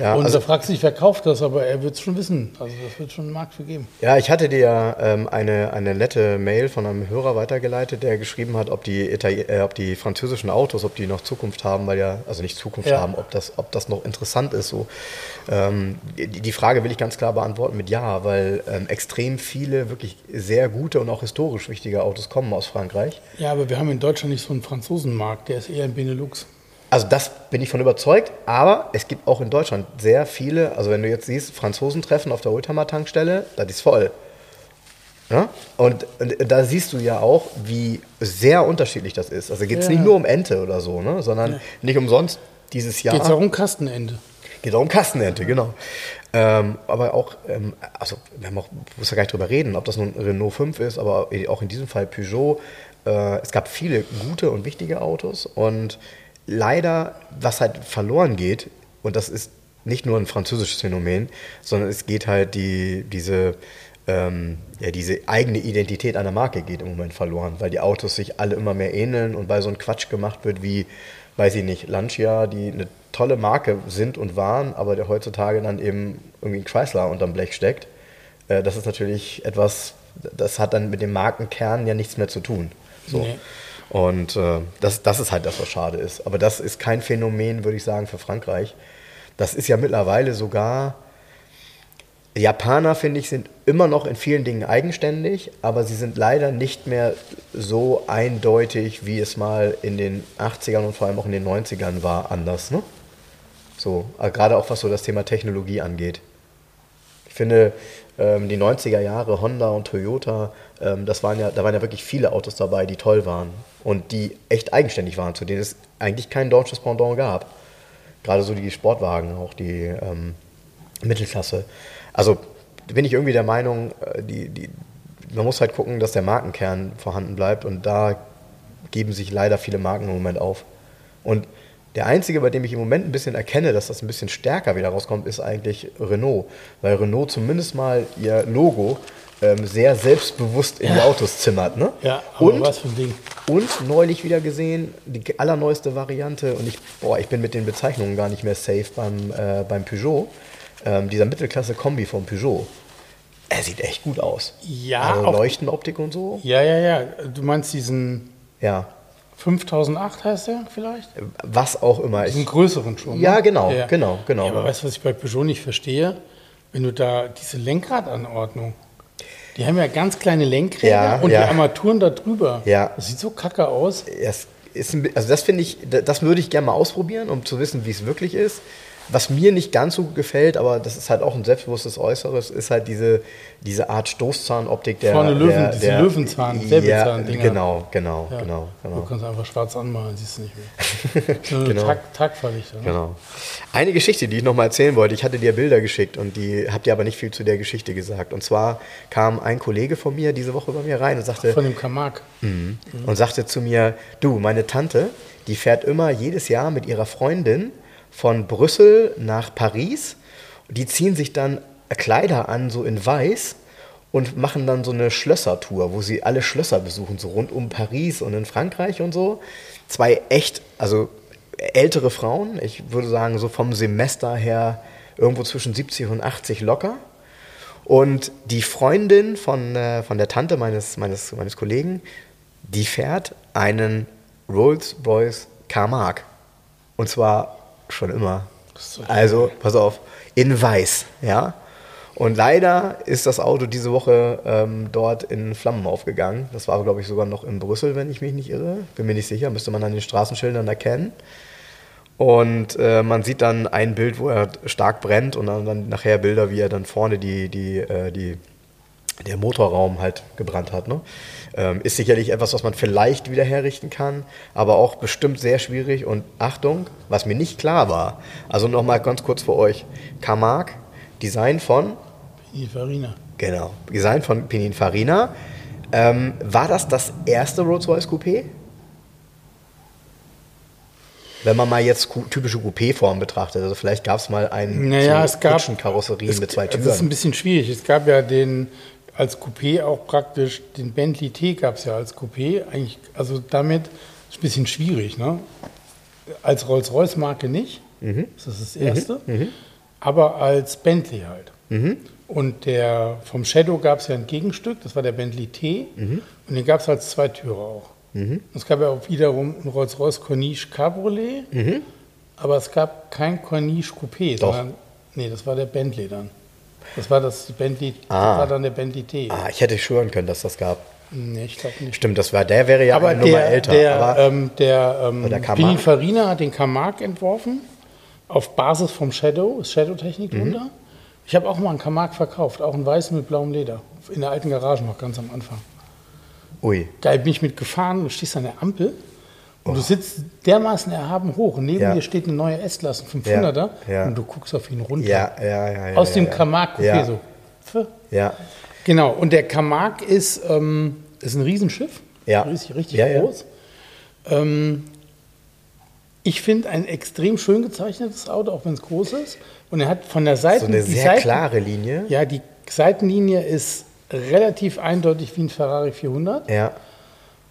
Ja, und also, da fragt sich, wer kauft das, aber er wird es schon wissen. Also das wird schon einen Markt für geben. Ja, ich hatte dir ähm, eine, eine nette Mail von einem Hörer weitergeleitet, der geschrieben hat, ob die, Itali äh, ob die französischen Autos, ob die noch Zukunft haben, weil ja, also nicht Zukunft ja. haben, ob das, ob das noch interessant ist. So. Ähm, die, die, Frage will ich ganz klar beantworten mit Ja, weil ähm, extrem viele wirklich sehr gute und auch historisch wichtige Autos kommen aus Frankreich. Ja, aber wir haben in Deutschland nicht so einen Franzosenmarkt, der ist eher in Benelux. Also das bin ich von überzeugt, aber es gibt auch in Deutschland sehr viele, also wenn du jetzt siehst, Franzosen-Treffen auf der Oldtimer-Tankstelle, das ist voll. Ja? Und, und, da siehst du ja auch, wie sehr unterschiedlich das ist. Also geht es ja. nicht nur um Ente oder so, ne? sondern ja. nicht umsonst dieses Jahr. Geht es auch um Kastenente. Geht auch um Kastenente, genau. Ähm, aber auch, ähm, also wir haben auch, muss ja gar nicht drüber reden, ob das nun Renault 5 ist, aber auch in diesem Fall Peugeot. Äh, es gab viele gute und wichtige Autos und leider, was halt verloren geht, und das ist nicht nur ein französisches Phänomen, sondern es geht halt die, diese, ähm, ja, diese eigene Identität einer Marke geht im Moment verloren, weil die Autos sich alle immer mehr ähneln und weil so ein Quatsch gemacht wird wie, weiß ich nicht, Lancia, die eine tolle Marke sind und waren, aber der heutzutage dann eben irgendwie ein Chrysler unterm Blech steckt. Äh, das ist natürlich etwas, das hat dann mit dem Markenkern ja nichts mehr zu tun. So. Nee. Und äh, das, das ist halt das, was schade ist. Aber das ist kein Phänomen, würde ich sagen, für Frankreich. Das ist ja mittlerweile sogar. Japaner, finde ich, sind immer noch in vielen Dingen eigenständig, aber sie sind leider nicht mehr so eindeutig, wie es mal in den 80ern und vor allem auch in den 90ern war, anders. Ne? So, äh, gerade auch was so das Thema Technologie angeht. Ich finde, ähm, die 90er Jahre, Honda und Toyota, ähm, das waren ja, da waren ja wirklich viele Autos dabei, die toll waren und die echt eigenständig waren, zu denen es eigentlich kein deutsches Pendant gab. Gerade so die Sportwagen, auch die ähm, Mittelklasse. Also bin ich irgendwie der Meinung, äh, die, die, man muss halt gucken, dass der Markenkern vorhanden bleibt und da geben sich leider viele Marken im Moment auf. Und der einzige, bei dem ich im Moment ein bisschen erkenne, dass das ein bisschen stärker wieder rauskommt, ist eigentlich Renault. Weil Renault zumindest mal ihr Logo ähm, sehr selbstbewusst in die Autos zimmert. Ne? Ja, und, was für ein Ding. und neulich wieder gesehen, die allerneueste Variante, und ich, boah, ich bin mit den Bezeichnungen gar nicht mehr safe beim, äh, beim Peugeot, ähm, dieser Mittelklasse-Kombi von Peugeot. Er sieht echt gut aus. Ja, also Leuchtenoptik und so. Ja, ja, ja. Du meinst diesen Ja, 5008 heißt der vielleicht? was auch immer. Diesen größeren schon. Ja, ne? genau, genau, genau. Ja, aber weißt du, was ich bei Peugeot nicht verstehe? Wenn du da diese Lenkradanordnung, die haben ja ganz kleine Lenkräder Ja, und ja. die Armaturen da drüber. Ja. Das sieht so kacke aus. es ist also das finde ich, das würde ich gerne mal ausprobieren, um zu wissen, wie es wirklich ist. Was mir nicht ganz so gefällt, aber das ist halt auch ein selbstbewusstes Äußeres, ist halt diese, diese Art Stoßzahnoptik der. Vorne Löwen- der, diese der, Löwenzahn, ja, Säbelzahndinger. Genau, genau, Ja. genau, Du genau. kannst einfach schwarz anmalen, siehst du nicht mehr. Genau. Tag, Tagverlichter. Ne? Genau. Eine Geschichte, die ich noch mal erzählen wollte, ich hatte dir Bilder geschickt und die habt ihr aber nicht viel zu der Geschichte gesagt. Und zwar kam ein Kollege von mir diese Woche bei mir rein und sagte, Von dem Kamak. und sagte zu mir, du, meine Tante, die fährt immer jedes Jahr mit ihrer Freundin von Brüssel nach Paris. Die ziehen sich dann Kleider an, so in weiß, und machen dann so eine Schlössertour, wo sie alle Schlösser besuchen, so rund um Paris und in Frankreich und so. Zwei echt, also ältere Frauen, ich würde sagen, so vom Semester her irgendwo zwischen 70 und 80 locker. Und die Freundin von, äh, von der Tante meines, meines, meines Kollegen, die fährt einen Rolls-Royce Carmark. Und zwar schon immer. so Also, pass auf, in weiß, ja. Und leider ist das Auto diese Woche ähm, dort in Flammen aufgegangen. Das war, glaube ich, sogar noch in Brüssel, wenn ich mich nicht irre. Bin mir nicht sicher, müsste man an den Straßenschildern erkennen. Und äh, man sieht dann ein Bild, wo er stark brennt und dann, dann nachher Bilder, wie er dann vorne die, die, äh, die, der Motorraum halt gebrannt hat. Ne? Ähm, ist sicherlich etwas, was man vielleicht wieder herrichten kann, aber auch bestimmt sehr schwierig. Und Achtung, was mir nicht klar war, also nochmal ganz kurz für euch, Camargue, Design von, Die Farina. genau, Design von Pininfarina. Ähm, war das das erste Rolls-Royce Coupé? Wenn man mal jetzt typische Coupé-Form betrachtet, also vielleicht gab es mal einen Naja, es gab. Karosserien es- mit zwei Das ist ein Türen. bisschen schwierig. Es gab ja den, als Coupé auch praktisch, den Bentley T gab es ja als Coupé. Eigentlich, also damit ist ein bisschen schwierig. Ne? Als Rolls-Royce-Marke nicht. Mhm. Das ist das Erste. Aber als Bentley halt. Mhm. Und der, vom Shadow gab es ja ein Gegenstück, das war der Bentley T. Mhm. Und den gab es als Zweitürer auch. Es gab ja auch wiederum ein Rolls-Royce Corniche Cabriolet. Aber es gab kein Corniche Coupé, Mhm. Doch. sondern nee, das war der Bentley dann. Das war das Bentley, Ah. das war dann der Bentley T. Ah, ich hätte schwören können, dass das gab. Nee, ich glaube nicht. Stimmt, das war, der wäre ja aber eine Nummer der, älter. der, aber ähm, der, ähm, der? Pininfarina hat den Camargue entworfen, auf Basis vom Shadow, ist Shadow-Technik Mhm. drunter. Ich habe auch mal einen Camargue verkauft, auch einen weißen mit blauem Leder, in der alten Garage noch ganz am Anfang. ui, Geil, bin ich mitgefahren, du stehst an der Ampel und du sitzt dermaßen erhaben hoch und neben Oh. Ja. dir steht eine neue S-Klasse 500er ja. und du guckst auf ihn runter. Aus dem ja. Camargue Coupé Ja. so. Pf. Ja, Genau, und der Camargue ist, ähm, ist ein Riesenschiff. Ja. Richtig, richtig groß. Ähm, ich finde ein extrem schön gezeichnetes Auto, auch wenn es groß ist. Und er hat von der Seite. so eine sehr Seiten, klare Linie. Ja, die Seitenlinie ist relativ eindeutig wie ein Ferrari 400. Ja,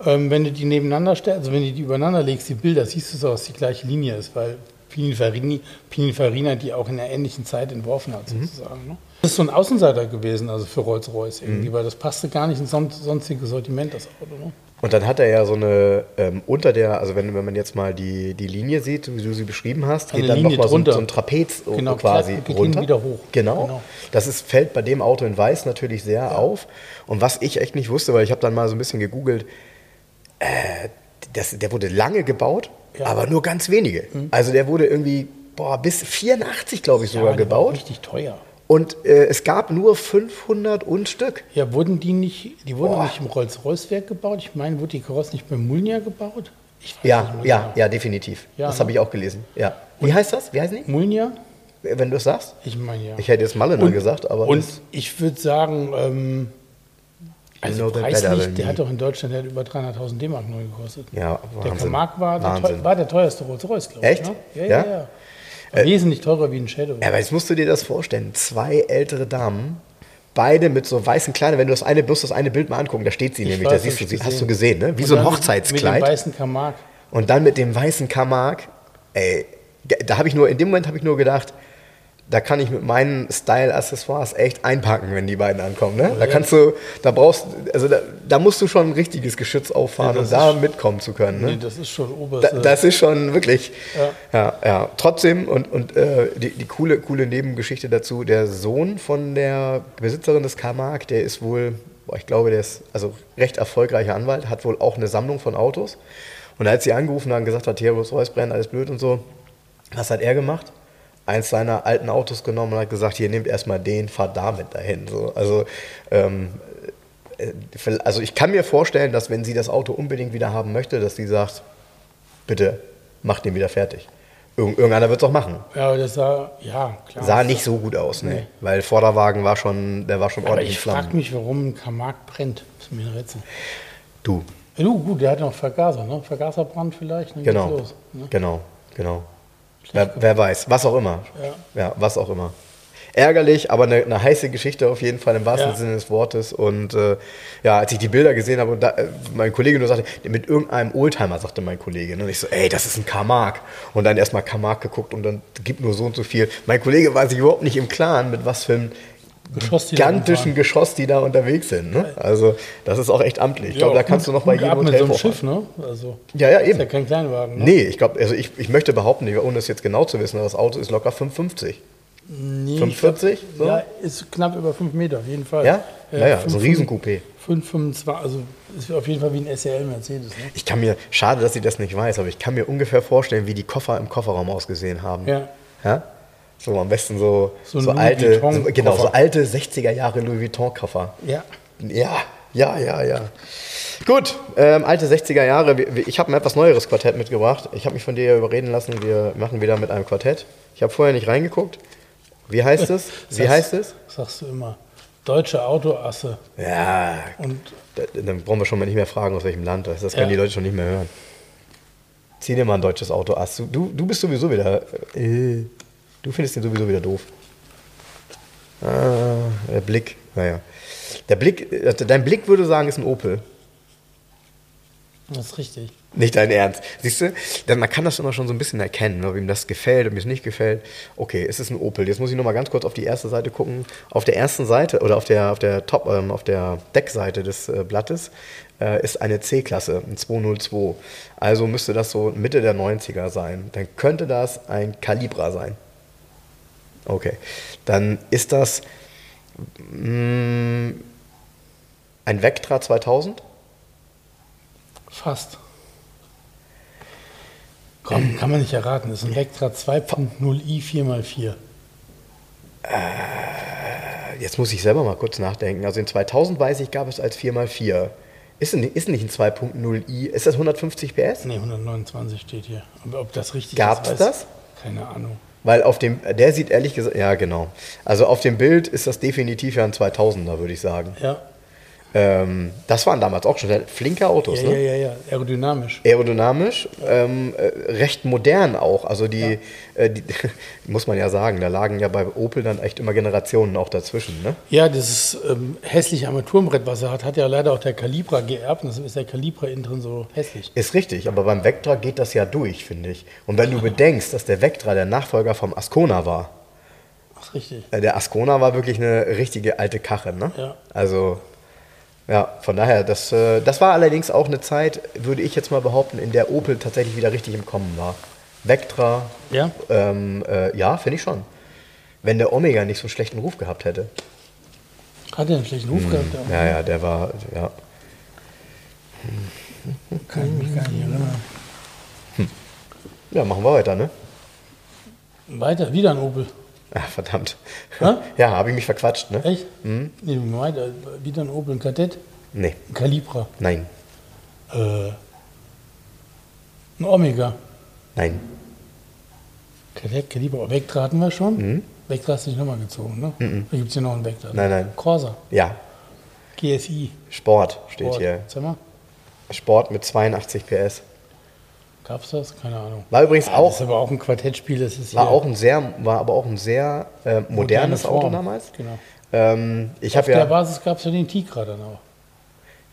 wenn du die nebeneinander stellst, also wenn du die übereinander legst, die Bilder, siehst du so, dass die gleiche Linie ist, weil Pininfarini, Pininfarina die auch in einer ähnlichen Zeit entworfen hat, Mhm. sozusagen. Ne? Das ist so ein Außenseiter gewesen, also für Rolls-Royce irgendwie, weil das passte gar nicht ins son sonstige Sortiment, das Auto. Ne? Und dann hat er ja so eine, ähm, unter der, also wenn, wenn man jetzt mal die, die Linie sieht, wie du sie beschrieben hast, Eine geht dann nochmal so, so ein Trapez Genau, quasi geht runter. wieder hoch. Genau. Genau. Das ist, fällt bei dem Auto in Weiß natürlich sehr auf. Und was ich echt nicht wusste, weil ich habe dann mal so ein bisschen gegoogelt, äh, das, der wurde lange gebaut, Ja. Mhm. aber nur ganz wenige. Also der wurde irgendwie, boah, bis 84, glaube ich, sogar auch gebaut. Richtig teuer. Und äh, es gab nur 500 und Stück. Ja, wurden die nicht, die wurden Boah. nicht im Rolls-Royce-Werk gebaut? Ich meine, wurde die Karosse nicht bei Mulnia gebaut? Ja, ja, genau. ja, definitiv. Ja, das ne? habe ich auch gelesen. Ja. Wie heißt das? Wie heißen die? Mulnia? Wenn du es sagst? Ich meine ja. Ich hätte jetzt Malle Und- gesagt, aber Und ich würde sagen, ähm, also know Preis better nicht, der hat doch in Deutschland der hat über 300.000 D-Mark neu gekostet. ja, Der. Camargue war Wahnsinn. war der teuerste Rolls-Royce, glaube ich. Echt? Ne? Ja, Ja? ja, ja. War Wesentlich teurer wie ein Shadow. Ja, aber jetzt musst du dir das vorstellen. Zwei ältere Damen, beide mit so weißen Kleidern. Wenn du das eine, bloß das eine Bild mal angucken, da steht sie Ich nämlich, weiß, da siehst du sie. Hast du gesehen, ne? Wie Und so ein Hochzeitskleid. Mit dem weißen Camargue. Und dann mit dem weißen Camargue, ey, da habe ich nur, in dem Moment habe ich nur gedacht, da kann ich mit meinen Style-Accessoires echt einpacken, wenn die beiden ankommen. Ne? Da kannst du, da brauchst also da, da musst du schon ein richtiges Geschütz auffahren, Ja, um da ist- mitkommen zu können. Ne? Nee, das ist schon Da, oberste. das ist schon wirklich, Ja. ja, ja. Trotzdem und, und äh, die, die coole, coole Nebengeschichte dazu: Der Sohn von der Besitzerin des Camargue, der ist wohl, boah, ich glaube, der ist also recht erfolgreicher Anwalt, hat wohl auch eine Sammlung von Autos. Und als sie angerufen haben, gesagt hat, hier Rolls Royce brennt, alles blöd und so, was hat er gemacht? Eins seiner alten Autos genommen und hat gesagt, hier nehmt erstmal den, fahrt damit dahin. So, also ähm, äh, also ich kann mir vorstellen, dass wenn sie das Auto unbedingt wieder haben möchte, dass sie sagt, bitte macht den wieder fertig. Irgend, irgendeiner wird es auch machen. ja, das sah, ja, klar. Sah nicht so gut aus, ne? Nee. Weil Vorderwagen war schon, der war schon aber ordentlich ich Flammen. frage mich, warum ein Camargue brennt. Das ist mir ein Rätsel. Du, Ja, du, gut, der hat noch Vergaser, ne? Vergaserbrand vielleicht, dann genau, geht's los. Ne? genau, genau. Wer, wer weiß, was auch immer. Ja. ja was auch immer. Ärgerlich, aber eine, eine heiße Geschichte auf jeden Fall im wahrsten Ja. Sinne des Wortes. Und äh, ja, als ich die Bilder gesehen habe und da, äh, mein Kollege nur sagte, mit irgendeinem Oldtimer, sagte mein Kollege. Ne? Und ich so, ey, das ist ein Camargue. Und dann erstmal Camargue geguckt und dann gibt nur so und so viel. Mein Kollege war sich überhaupt nicht im Klaren, mit was für einem Geschoss, da gigantischen. Geschoss die da unterwegs sind. Ne? Also das ist auch echt amtlich. Ich glaube, da Ja, kannst du noch bei jedem ab mit Hotel so einem. Schiff, ne? Also, Ja, ja, ist eben. ja kein Kleinwagen, ne? Nee, ich glaube, also ich, ich möchte behaupten, ohne das jetzt genau zu wissen, aber das Auto ist locker 550. Nee, 45, Ich so? glaub, Ja, ist knapp über 5 Meter, auf jeden Fall. Ja? Ja, ja, so ein Riesencoupé. 525, also ist auf jeden Fall wie ein SL Mercedes. Ne? Ich kann mir, schade, dass ich das nicht weiß, aber ich kann mir ungefähr vorstellen, wie die Koffer im Kofferraum ausgesehen haben. Ja. Ja? So am besten so, So so, alte, so, genau, so alte 60er Jahre Louis Vuitton Koffer. Ja. Ja, ja, ja, ja. Gut, ähm, alte 60er Jahre. Ich habe ein etwas neueres Quartett mitgebracht. Ich habe mich von dir ja überreden lassen, wir machen wieder mit einem Quartett. Ich habe vorher nicht reingeguckt. Wie heißt es? Wie heißt es? Sagst du immer. Deutsche Autoasse. Ja, Und da- dann brauchen wir schon mal nicht mehr fragen, aus welchem Land das ist. Das können Ja. die Leute schon nicht mehr hören. Zieh dir mal ein deutsches Auto. Ach, du, du, du bist sowieso wieder. Äh, du findest den sowieso wieder doof. Ah, der Blick. Naja. Der Blick, äh, dein Blick würde sagen, ist ein Opel. das ist richtig. Nicht dein Ernst. Siehst du, denn man kann das immer schon so ein bisschen erkennen, ob ihm das gefällt, ob ihm es nicht gefällt. Okay, es ist ein Opel. Jetzt muss ich noch mal ganz kurz auf die erste Seite gucken. Auf der ersten Seite oder auf der, auf der Top, ähm, auf der Deckseite des äh, Blattes äh, ist eine C-Klasse, ein 202. Also müsste das so Mitte der 90er sein. Dann könnte das ein Calibra sein. Okay. Dann ist das mh, ein Vectra 2000. Fast. Komm, kann man nicht erraten. Das ist ein Vectra 2.0i 4x4. Jetzt muss ich selber mal kurz nachdenken. Also in 2000 weiß ich, gab es als 4x4. Ist, denn- ist nicht ein 2.0i, ist das 150 PS? Ne, 129 steht hier. Aber ob das richtig Gab's ist, weiß- das? Keine Ahnung. Weil auf dem, der sieht ehrlich gesagt, ja genau. Also auf dem Bild ist das definitiv ja ein 2000er, würde ich sagen. Ja. Ähm, das waren damals auch schon flinke Autos, Ja, ne? ja, ja, ja. Aerodynamisch. Aerodynamisch, ähm, äh, recht modern auch. Also die, äh, die, muss man ja sagen, da lagen ja bei Opel dann echt immer Generationen auch dazwischen, ne? Ja, dieses ähm, hässliche Armaturenbrett, was er hat, hat ja leider auch der Calibra geerbt. Und deshalb ist der Calibra innen drin so hässlich. Ist richtig, aber beim Vectra geht das ja durch, finde ich. Und wenn du bedenkst, dass der Vectra der Nachfolger vom Ascona war, ist richtig. äh, der Ascona war wirklich eine richtige alte Kache, ne? Ja. Also, ja, von daher, das, äh, das war allerdings auch eine Zeit, würde ich jetzt mal behaupten, in der Opel tatsächlich wieder richtig im Kommen war. Vectra, Ja? ähm, äh, ja, finde ich schon. Wenn der Omega nicht so einen schlechten Ruf gehabt hätte. Hat er einen schlechten Ruf gehabt? der Ja, ja, der war, ja. Kann ich mich gar nicht erinnern. Ja, machen wir weiter, ne? Weiter, wieder ein Opel. Ach, verdammt. Hä? Ja, habe ich mich verquatscht, ne? Echt? Nee, weiter. Wieder ein Opel, ein Kadett. Nee, Ein Calibra. nein, Äh, ein Omega. nein. Kadett, Kaliber, Vectra hatten wir schon. Mhm. Vectra hast du nicht nochmal gezogen, ne? Mhm. Da gibt es hier noch einen Vectra. Nein, nein. Corsa. Ja. GSI. Sport steht Sport. hier. Sag mal, Sport mit 82 PS. Gab's das? Keine Ahnung. War übrigens Das auch, ist aber auch ein Quartettspiel, das ist war auch ein sehr, war aber auch ein sehr äh, moderne modernes Auto damals. Genau. Ähm, ich Auf der ja. Basis gab es ja den Tigra dann auch.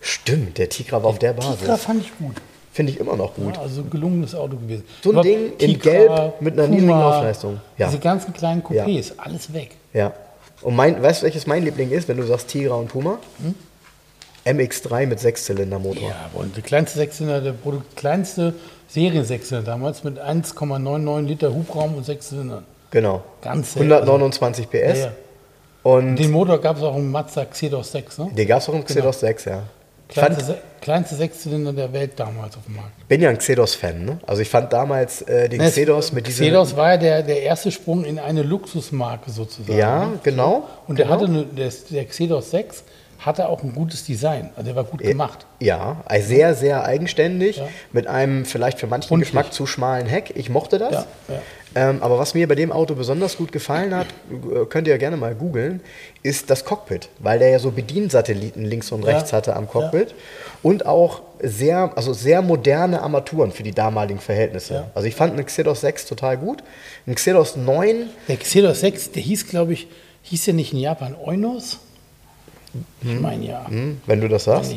Stimmt, der Tigra war auf der Basis. Tigra fand ich gut. Finde ich immer noch gut. Ja, also gelungenes Auto gewesen. So ein Aber Ding in Tigra, Gelb mit einer Puma, niedrigen Laufleistung. Ja. Diese ganzen kleinen Coupés, alles weg. Ja. Und mein, weißt du, welches mein Liebling ist, wenn du sagst Tigra und Puma? MX3 mit Sechszylindermotor. Hm? Ja, und der kleinste Sechszylinder, der Produkt, kleinste Seriensechszylinder damals mit 1,99 Liter Hubraum und sechs Zylindern. Genau. Ganz selten. 129 PS. Ja, ja. Und Den Motor gab es auch im Mazda Xedos 6, ne? den gab es auch im Xedos 6, ja. Fand, Kleinste, Se- kleinste Sechszylinder der Welt damals auf dem Markt. bin ja ein Xedos-Fan, ne? Also ich fand damals äh, den Ne, Xedos mit diesem... Xedos war ja der, der erste Sprung in eine Luxusmarke sozusagen. Ja, ne? genau. Und der genau. hatte eine, der, der Xedos 6 hatte auch ein gutes Design. Also der war gut gemacht. Ja, also sehr, sehr eigenständig, Ja. mit einem vielleicht für manchen Rundlich. Geschmack zu schmalen Heck. Ich mochte das. Ja, ja. Ähm, aber was mir bei dem Auto besonders gut gefallen hat, äh, könnt ihr ja gerne mal googeln, ist das Cockpit, weil der ja so Bediensatelliten links und rechts hatte am Cockpit und auch sehr, also sehr moderne Armaturen für die damaligen Verhältnisse. Also ich fand einen Xedos 6 total gut. Ein Xedos 9, Der Xedos 6, der hieß, glaube ich, hieß der nicht in Japan Eunos? Ich meine ja. hm, wenn du das sagst.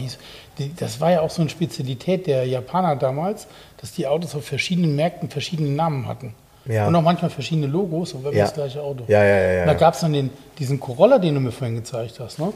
Das war ja auch so eine Spezialität der Japaner damals, dass die Autos auf verschiedenen Märkten verschiedene Namen hatten. Ja. Und auch manchmal verschiedene Logos, aber Ja. das gleiche Auto. Ja, ja, ja, ja. Und da gab es dann den, diesen Corolla, den du mir vorhin gezeigt hast. Ne?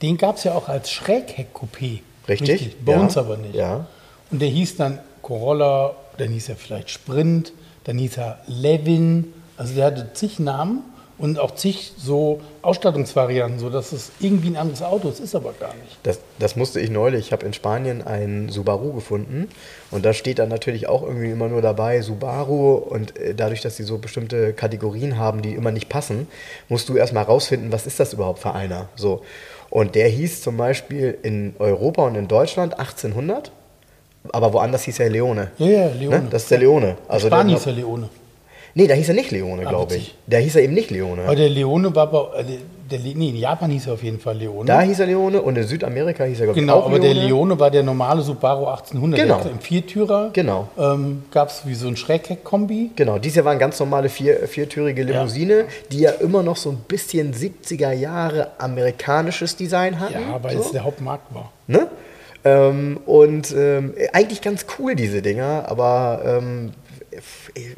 Den gab es ja auch als Schrägheck-Coupé. Richtig, Bei ja. uns aber nicht. Ja. Und der hieß dann Corolla, dann hieß er vielleicht Sprint, dann hieß er Levin. Also der hatte zig Namen und auch zig so Ausstattungsvarianten, sodass es irgendwie ein anderes Auto ist, ist aber gar nicht. Das, das musste ich neulich. Ich habe in Spanien einen Subaru gefunden und da steht dann natürlich auch irgendwie immer nur dabei Subaru und äh, dadurch, dass sie so bestimmte Kategorien haben, die immer nicht passen, musst du erstmal rausfinden, was ist das überhaupt für einer. So. Und der hieß zum Beispiel in Europa und in Deutschland 1800, aber woanders hieß er Leone. Ja, ja, Leone. Ne? Das ist der Leone. Also Spanien der, hieß er Leone. Nee, da hieß er nicht Leone, Ah, glaube ich. Da hieß er eben nicht Leone. Aber der Leone war bei, äh, der, nee, in Japan hieß er auf jeden Fall Leone. Da hieß er Leone und in Südamerika hieß er, glaube ich, genau, auch aber der Leone. Leone war der normale Subaru 1800. Genau. Im Viertürer Genau. ähm, gab es wie so ein Schrägheck-Kombi. Genau, dies Jahr war eine ganz normale vier, viertürige Limousine, die ja immer noch so ein bisschen 70er Jahre amerikanisches Design hatten. Ja, weil so, es der Hauptmarkt war. ne? ähm, und ähm, eigentlich ganz cool, diese Dinger, aber ähm,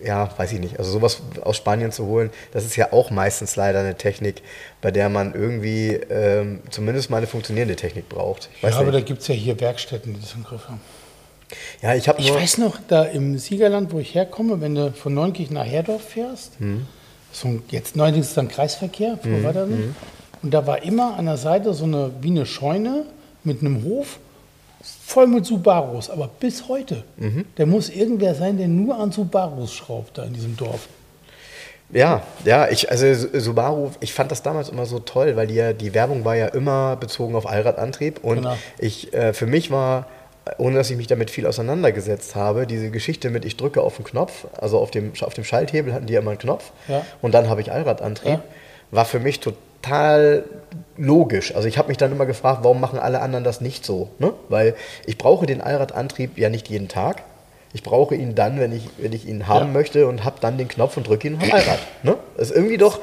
ja, weiß ich nicht. Also sowas aus Spanien zu holen, das ist ja auch meistens leider eine Technik, bei der man irgendwie ähm, zumindest mal eine funktionierende Technik braucht. Ich Ja, aber da nicht. gibt es ja hier Werkstätten, die das im Griff haben. Ja, ich habe Ich weiß noch, da im Siegerland, wo ich herkomme, wenn du von Neunkirchen nach Herdorf fährst, so ein, jetzt neuerdings ist dann Kreisverkehr, früher war das nicht. Und da war immer an der Seite so eine, wie eine Scheune mit einem Hof, voll mit Subarus, aber bis heute. Der muss irgendwer sein, der nur an Subarus schraubt da in diesem Dorf. Ja, ja, ich, also Subaru, ich fand das damals immer so toll, weil die, ja, die Werbung war ja immer bezogen auf Allradantrieb und Genau. ich, äh, für mich war, ohne dass ich mich damit viel auseinandergesetzt habe, diese Geschichte mit, ich drücke auf den Knopf, also auf dem, auf dem Schalthebel hatten die ja immer einen Knopf Ja. und dann habe ich Allradantrieb, Ja. war für mich total logisch. Also ich habe mich dann immer gefragt, warum machen alle anderen das nicht so? Ne? Weil ich brauche den Allradantrieb ja nicht jeden Tag. Ich brauche ihn dann, wenn ich, wenn ich ihn haben Ja. möchte und habe dann den Knopf und drücke ihn und Allrad. Ne? Das ist irgendwie doch.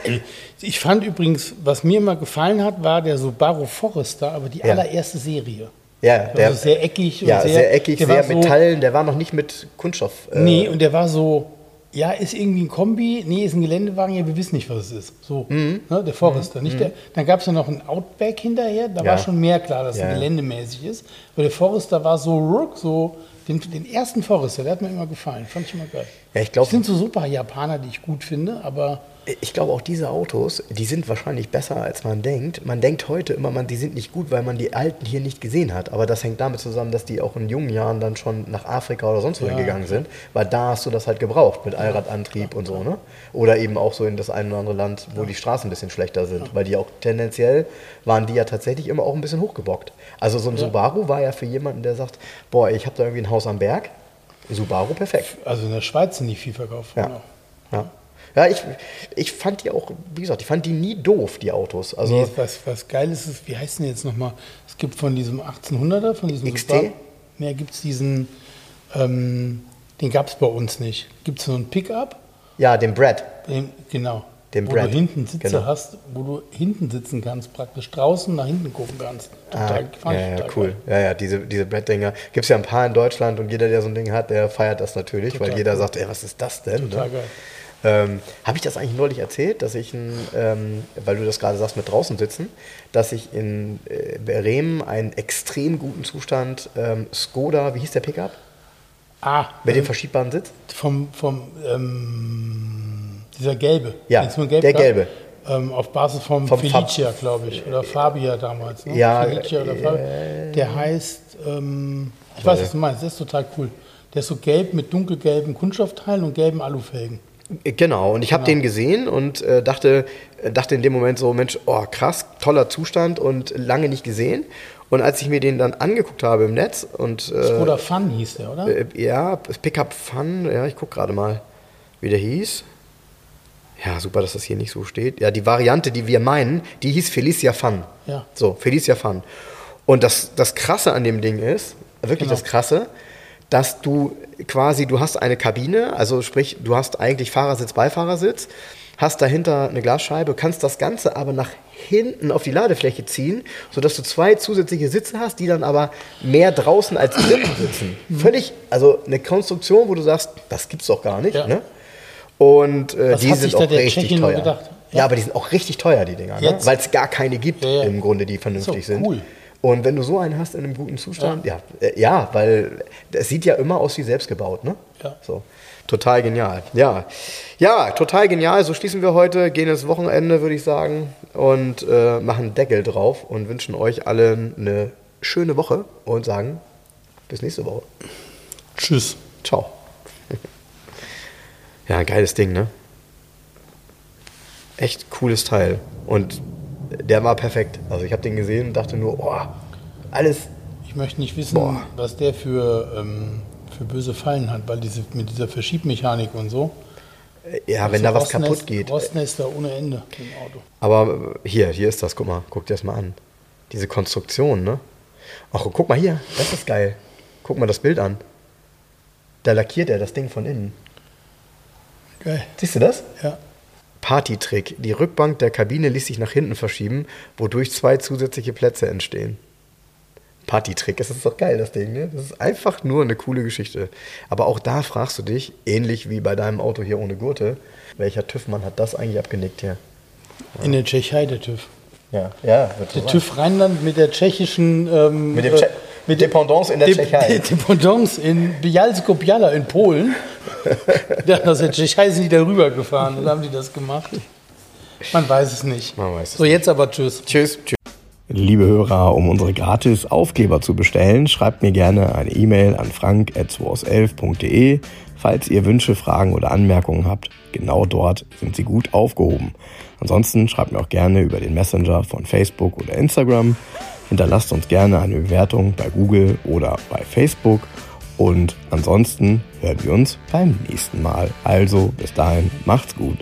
Ich fand übrigens, was mir immer gefallen hat, war der Subaru Forester, aber die Ja. allererste Serie. Ja, der, also sehr eckig und ja, sehr, sehr, eckig, der sehr war so- Metallen. Der war noch nicht mit Kunststoff. äh, Nee, und der war so, ja, ist irgendwie ein Kombi, nee, ist ein Geländewagen, ja, wir wissen nicht, was es ist. So, Mhm. ne, der Forester. Nicht der, dann gab es ja noch einen Outback hinterher, da Ja. war schon mehr klar, dass es Ja. geländemäßig ist. Aber der Forester war so, ruck, so, den, den ersten Forester, der hat mir immer gefallen, fand ich immer geil. Ja, ich glaub- Das sind so super Japaner, die ich gut finde, aber Ich glaube auch diese Autos, die sind wahrscheinlich besser als man denkt. Man denkt heute immer, man, die sind nicht gut, weil man die alten hier nicht gesehen hat. Aber das hängt damit zusammen, dass die auch in jungen Jahren dann schon nach Afrika oder sonst wohin Ja. gegangen sind. Weil da hast du das halt gebraucht mit Allradantrieb und so, ne? Oder eben auch so in das ein oder andere Land, wo die Straßen ein bisschen schlechter sind. Weil die auch tendenziell waren die ja tatsächlich immer auch ein bisschen hochgebockt. Also so ein Subaru war ja für jemanden, der sagt, boah, ich habe da irgendwie ein Haus am Berg. Subaru perfekt. also in der Schweiz sind nicht viel verkauft worden. Ja. Ja. Ich, ich fand die auch, wie gesagt, ich fand die nie doof, die Autos. Also Nee, was, was geil ist, ist, wie heißt denn jetzt nochmal? Es gibt von diesem 1800er, von diesem XT? Super- Nee, gibt es diesen, ähm, den gab es bei uns nicht. Gibt es so einen Pickup? ja, den Brad. Den, genau. Den wo Brad. du hinten Sitze Genau. hast, wo du hinten sitzen kannst, praktisch draußen nach hinten gucken kannst. Total, Ah, fand ich ja, ja, total cool. geil. Ja, ja, diese, diese Brad-Dinger. Gibt es ja ein paar in Deutschland und jeder, der so ein Ding hat, der feiert das natürlich, Total weil jeder cool. sagt, ey, was ist das denn? Total ne? geil. Ähm, Habe ich das eigentlich neulich erzählt, dass ich, ein, ähm, weil du das gerade sagst, mit draußen sitzen, dass ich in äh, Bremen einen extrem guten Zustand ähm, Skoda, wie hieß der Pickup? Ah, Mit dem ähm, verschiebbaren Sitz? vom, vom ähm, dieser gelbe. Ja, gelb der gab, gelbe. Ähm, auf Basis vom, Vom Felicia, glaube ich. Oder Fabia damals. Ne? Ja, Felicia oder äh, Fabia. Der heißt, ähm, ich weiß, was du meinst, der ist total cool. Der ist so gelb mit dunkelgelben Kunststoffteilen und gelben Alufelgen. Genau, und ich habe den gesehen und äh, dachte, äh, dachte in dem Moment so, Mensch, oh krass, toller Zustand und lange nicht gesehen. Und als ich mir den dann angeguckt habe im Netz und äh, Oder Fun hieß der, oder? äh, ja, Pickup Fun, ja, ich gucke gerade mal, wie der hieß. Ja, super, dass das hier nicht so steht. Ja, die Variante, die wir meinen, die hieß Felicia Fun. Ja. So, Felicia Fun. Und das, das Krasse an dem Ding ist, wirklich Genau. das Krasse, dass du quasi, du hast eine Kabine, also sprich, du hast eigentlich Fahrersitz, Beifahrersitz, hast dahinter eine Glasscheibe, kannst das Ganze aber nach hinten auf die Ladefläche ziehen, sodass du zwei zusätzliche Sitze hast, die dann aber mehr draußen als drinnen sitzen. Völlig, also eine Konstruktion, wo du sagst, das gibt's doch gar nicht. Ja. Ne? Und äh, die sind auch richtig teuer. Ja. Ja. aber die sind auch richtig teuer, die Dinger, ne? Weil es gar keine gibt Ja, im Grunde, die vernünftig Ist doch sind. Und wenn du so einen hast in einem guten Zustand, ja, ja, äh, ja weil es sieht ja immer aus wie selbst gebaut, ne? Ja. So. Total genial. Ja. Ja, total genial. So schließen wir heute, gehen ins Wochenende, würde ich sagen, und äh, machen Deckel drauf und wünschen euch allen eine schöne Woche und sagen bis nächste Woche. Tschüss. Ciao. Ja, geiles Ding, ne? Echt cooles Teil. Und der war perfekt. Also ich habe den gesehen und dachte nur, oh, alles. Ich möchte nicht wissen, Boah. was der für, ähm, für böse Fallen hat, weil diese, mit dieser Verschiebmechanik und so. Ja, wenn da was Rostnest- kaputt geht. Rostnester ohne Ende im Auto. Aber äh, hier, hier ist das, guck mal, guck dir das mal an. Diese Konstruktion, ne? Ach, guck mal hier, das ist geil. Guck mal das Bild an. Da lackiert er das Ding von innen. Geil. Siehst du das? Ja. Partytrick. Die Rückbank der Kabine ließ sich nach hinten verschieben, wodurch zwei zusätzliche Plätze entstehen. Partytrick, das ist doch geil, das Ding, ne? Das ist einfach nur eine coole Geschichte. Aber auch da fragst du dich, ähnlich wie bei deinem Auto hier ohne Gurte, welcher TÜV-Mann hat das eigentlich abgenickt hier? In der Tschechei der TÜV. Ja, ja, wird Der TÜV Rheinland mit der tschechischen. Ähm, Mit dem äh, Tsche mit Dependance in der Dep- Tschechei. Dependance in Bialsko-Biala in Polen. ja, aus der Tschechei sind die da rübergefahren und haben die das gemacht. Man weiß es nicht. Man weiß es so, jetzt aber tschüss. Tschüss. Tschüss. Liebe Hörer, um unsere gratis Aufkleber zu bestellen, schreibt mir gerne eine E-Mail an frank.211.de. Falls ihr Wünsche, Fragen oder Anmerkungen habt, genau dort sind sie gut aufgehoben. Ansonsten schreibt mir auch gerne über den Messenger von Facebook oder Instagram. Hinterlasst uns gerne eine Bewertung bei Google oder bei Facebook. Und ansonsten hören wir uns beim nächsten Mal. Also bis dahin, macht's gut.